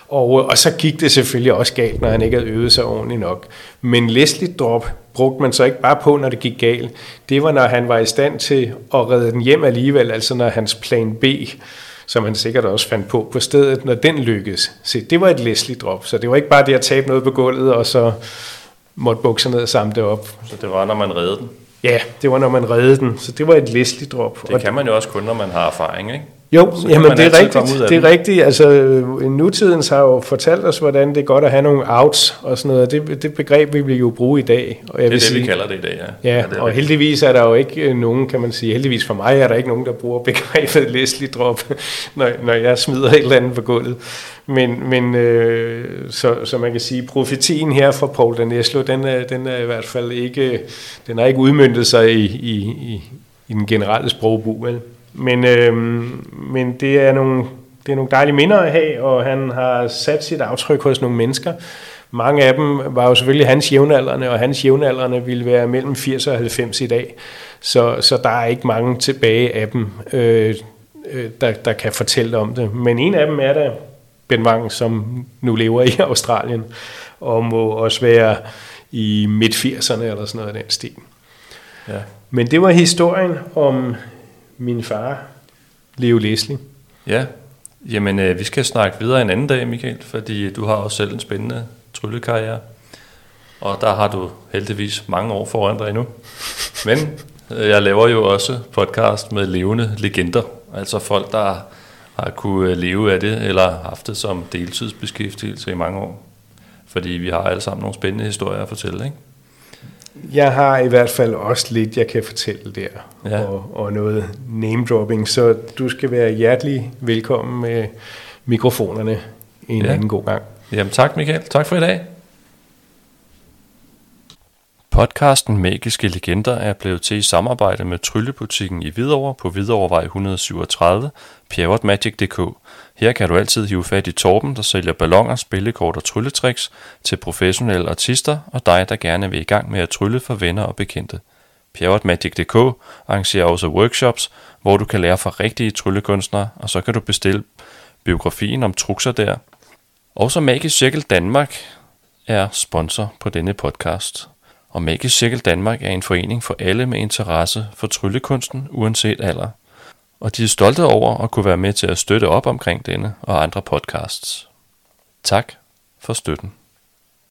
Og, og så gik det selvfølgelig også galt, når han ikke havde øvet sig ordentligt nok. Men Leslie Drop brugte man så ikke bare på, når det gik galt. Det var, når han var i stand til at redde den hjem alligevel, altså når hans plan B, som han sikkert også fandt på på stedet, når den lykkedes. Så det var et Leslie Drop, så det var ikke bare det at tabe noget på gulvet, og så måtte bukse ned og samle det op. Så det var, når man reddede den? Ja, det var, når man reddede den. Så det var et Leslie Drop. Det kan man jo også kun, når man har erfaring, ikke? Jo, jamen det er rigtigt. Det er rigtigt. Altså, nutidens har jo fortalt os, hvordan det er godt at have nogle outs og sådan noget. Det, det begreb vi vil jo bruge i dag. Og jeg det er vil det, sige, vi kalder det i dag, ja. Ja, ja og rigtigt. heldigvis er der jo ikke øh, nogen, kan man sige, heldigvis for mig er der ikke nogen, der bruger begrebet [LAUGHS] Leslie drop, når, når jeg smider et eller andet på gulvet. Men, men øh, så, så man kan sige, profetien her fra Paul Daneslo, den er, den er i hvert fald ikke, den har ikke udmyndtet sig i, i, i, i den generelle sprogbrug, vel? Men, øh, men det, er nogle, det er nogle dejlige minder at have, og han har sat sit aftryk hos nogle mennesker. Mange af dem var jo selvfølgelig hans jævnaldrende, og hans jævnaldrende ville være mellem 80 og 90 i dag. Så, så der er ikke mange tilbage af dem, øh, øh, der, der kan fortælle om det. Men en af dem er der Ben Wang, som nu lever i Australien, og må også være i midt-80'erne eller sådan noget af den stil. Ja. Men det var historien om min far, Leo Leslie. Ja, jamen øh, vi skal snakke videre en anden dag, Michael, fordi du har også selv en spændende tryllekarriere. Og der har du heldigvis mange år foran dig endnu. Men øh, jeg laver jo også podcast med levende legender. Altså folk, der har kunne øh, leve af det, eller haft det som deltidsbeskæftigelse i mange år. Fordi vi har alle sammen nogle spændende historier at fortælle, ikke? Jeg har i hvert fald også lidt, jeg kan fortælle der, ja. og, og noget name-dropping, så du skal være hjertelig velkommen med mikrofonerne en ja. anden god gang. Jamen tak Michael, tak for i dag. Podcasten Magiske Legender er blevet til i samarbejde med Tryllebutikken i Hvidovre på Hvidovrevej 137, pjerrotmagic.dk. Her kan du altid hive fat i Torben, der sælger ballonger, spillekort og trylletricks til professionelle artister og dig, der gerne vil i gang med at trylle for venner og bekendte. Pjerrotmagic.dk arrangerer også workshops, hvor du kan lære fra rigtige tryllekunstnere, og så kan du bestille biografien om trukser der. Også Magisk Cirkel Danmark er sponsor på denne podcast og Magisk Cirkel Danmark er en forening for alle med interesse for tryllekunsten uanset alder. Og de er stolte over at kunne være med til at støtte op omkring denne og andre podcasts. Tak for støtten.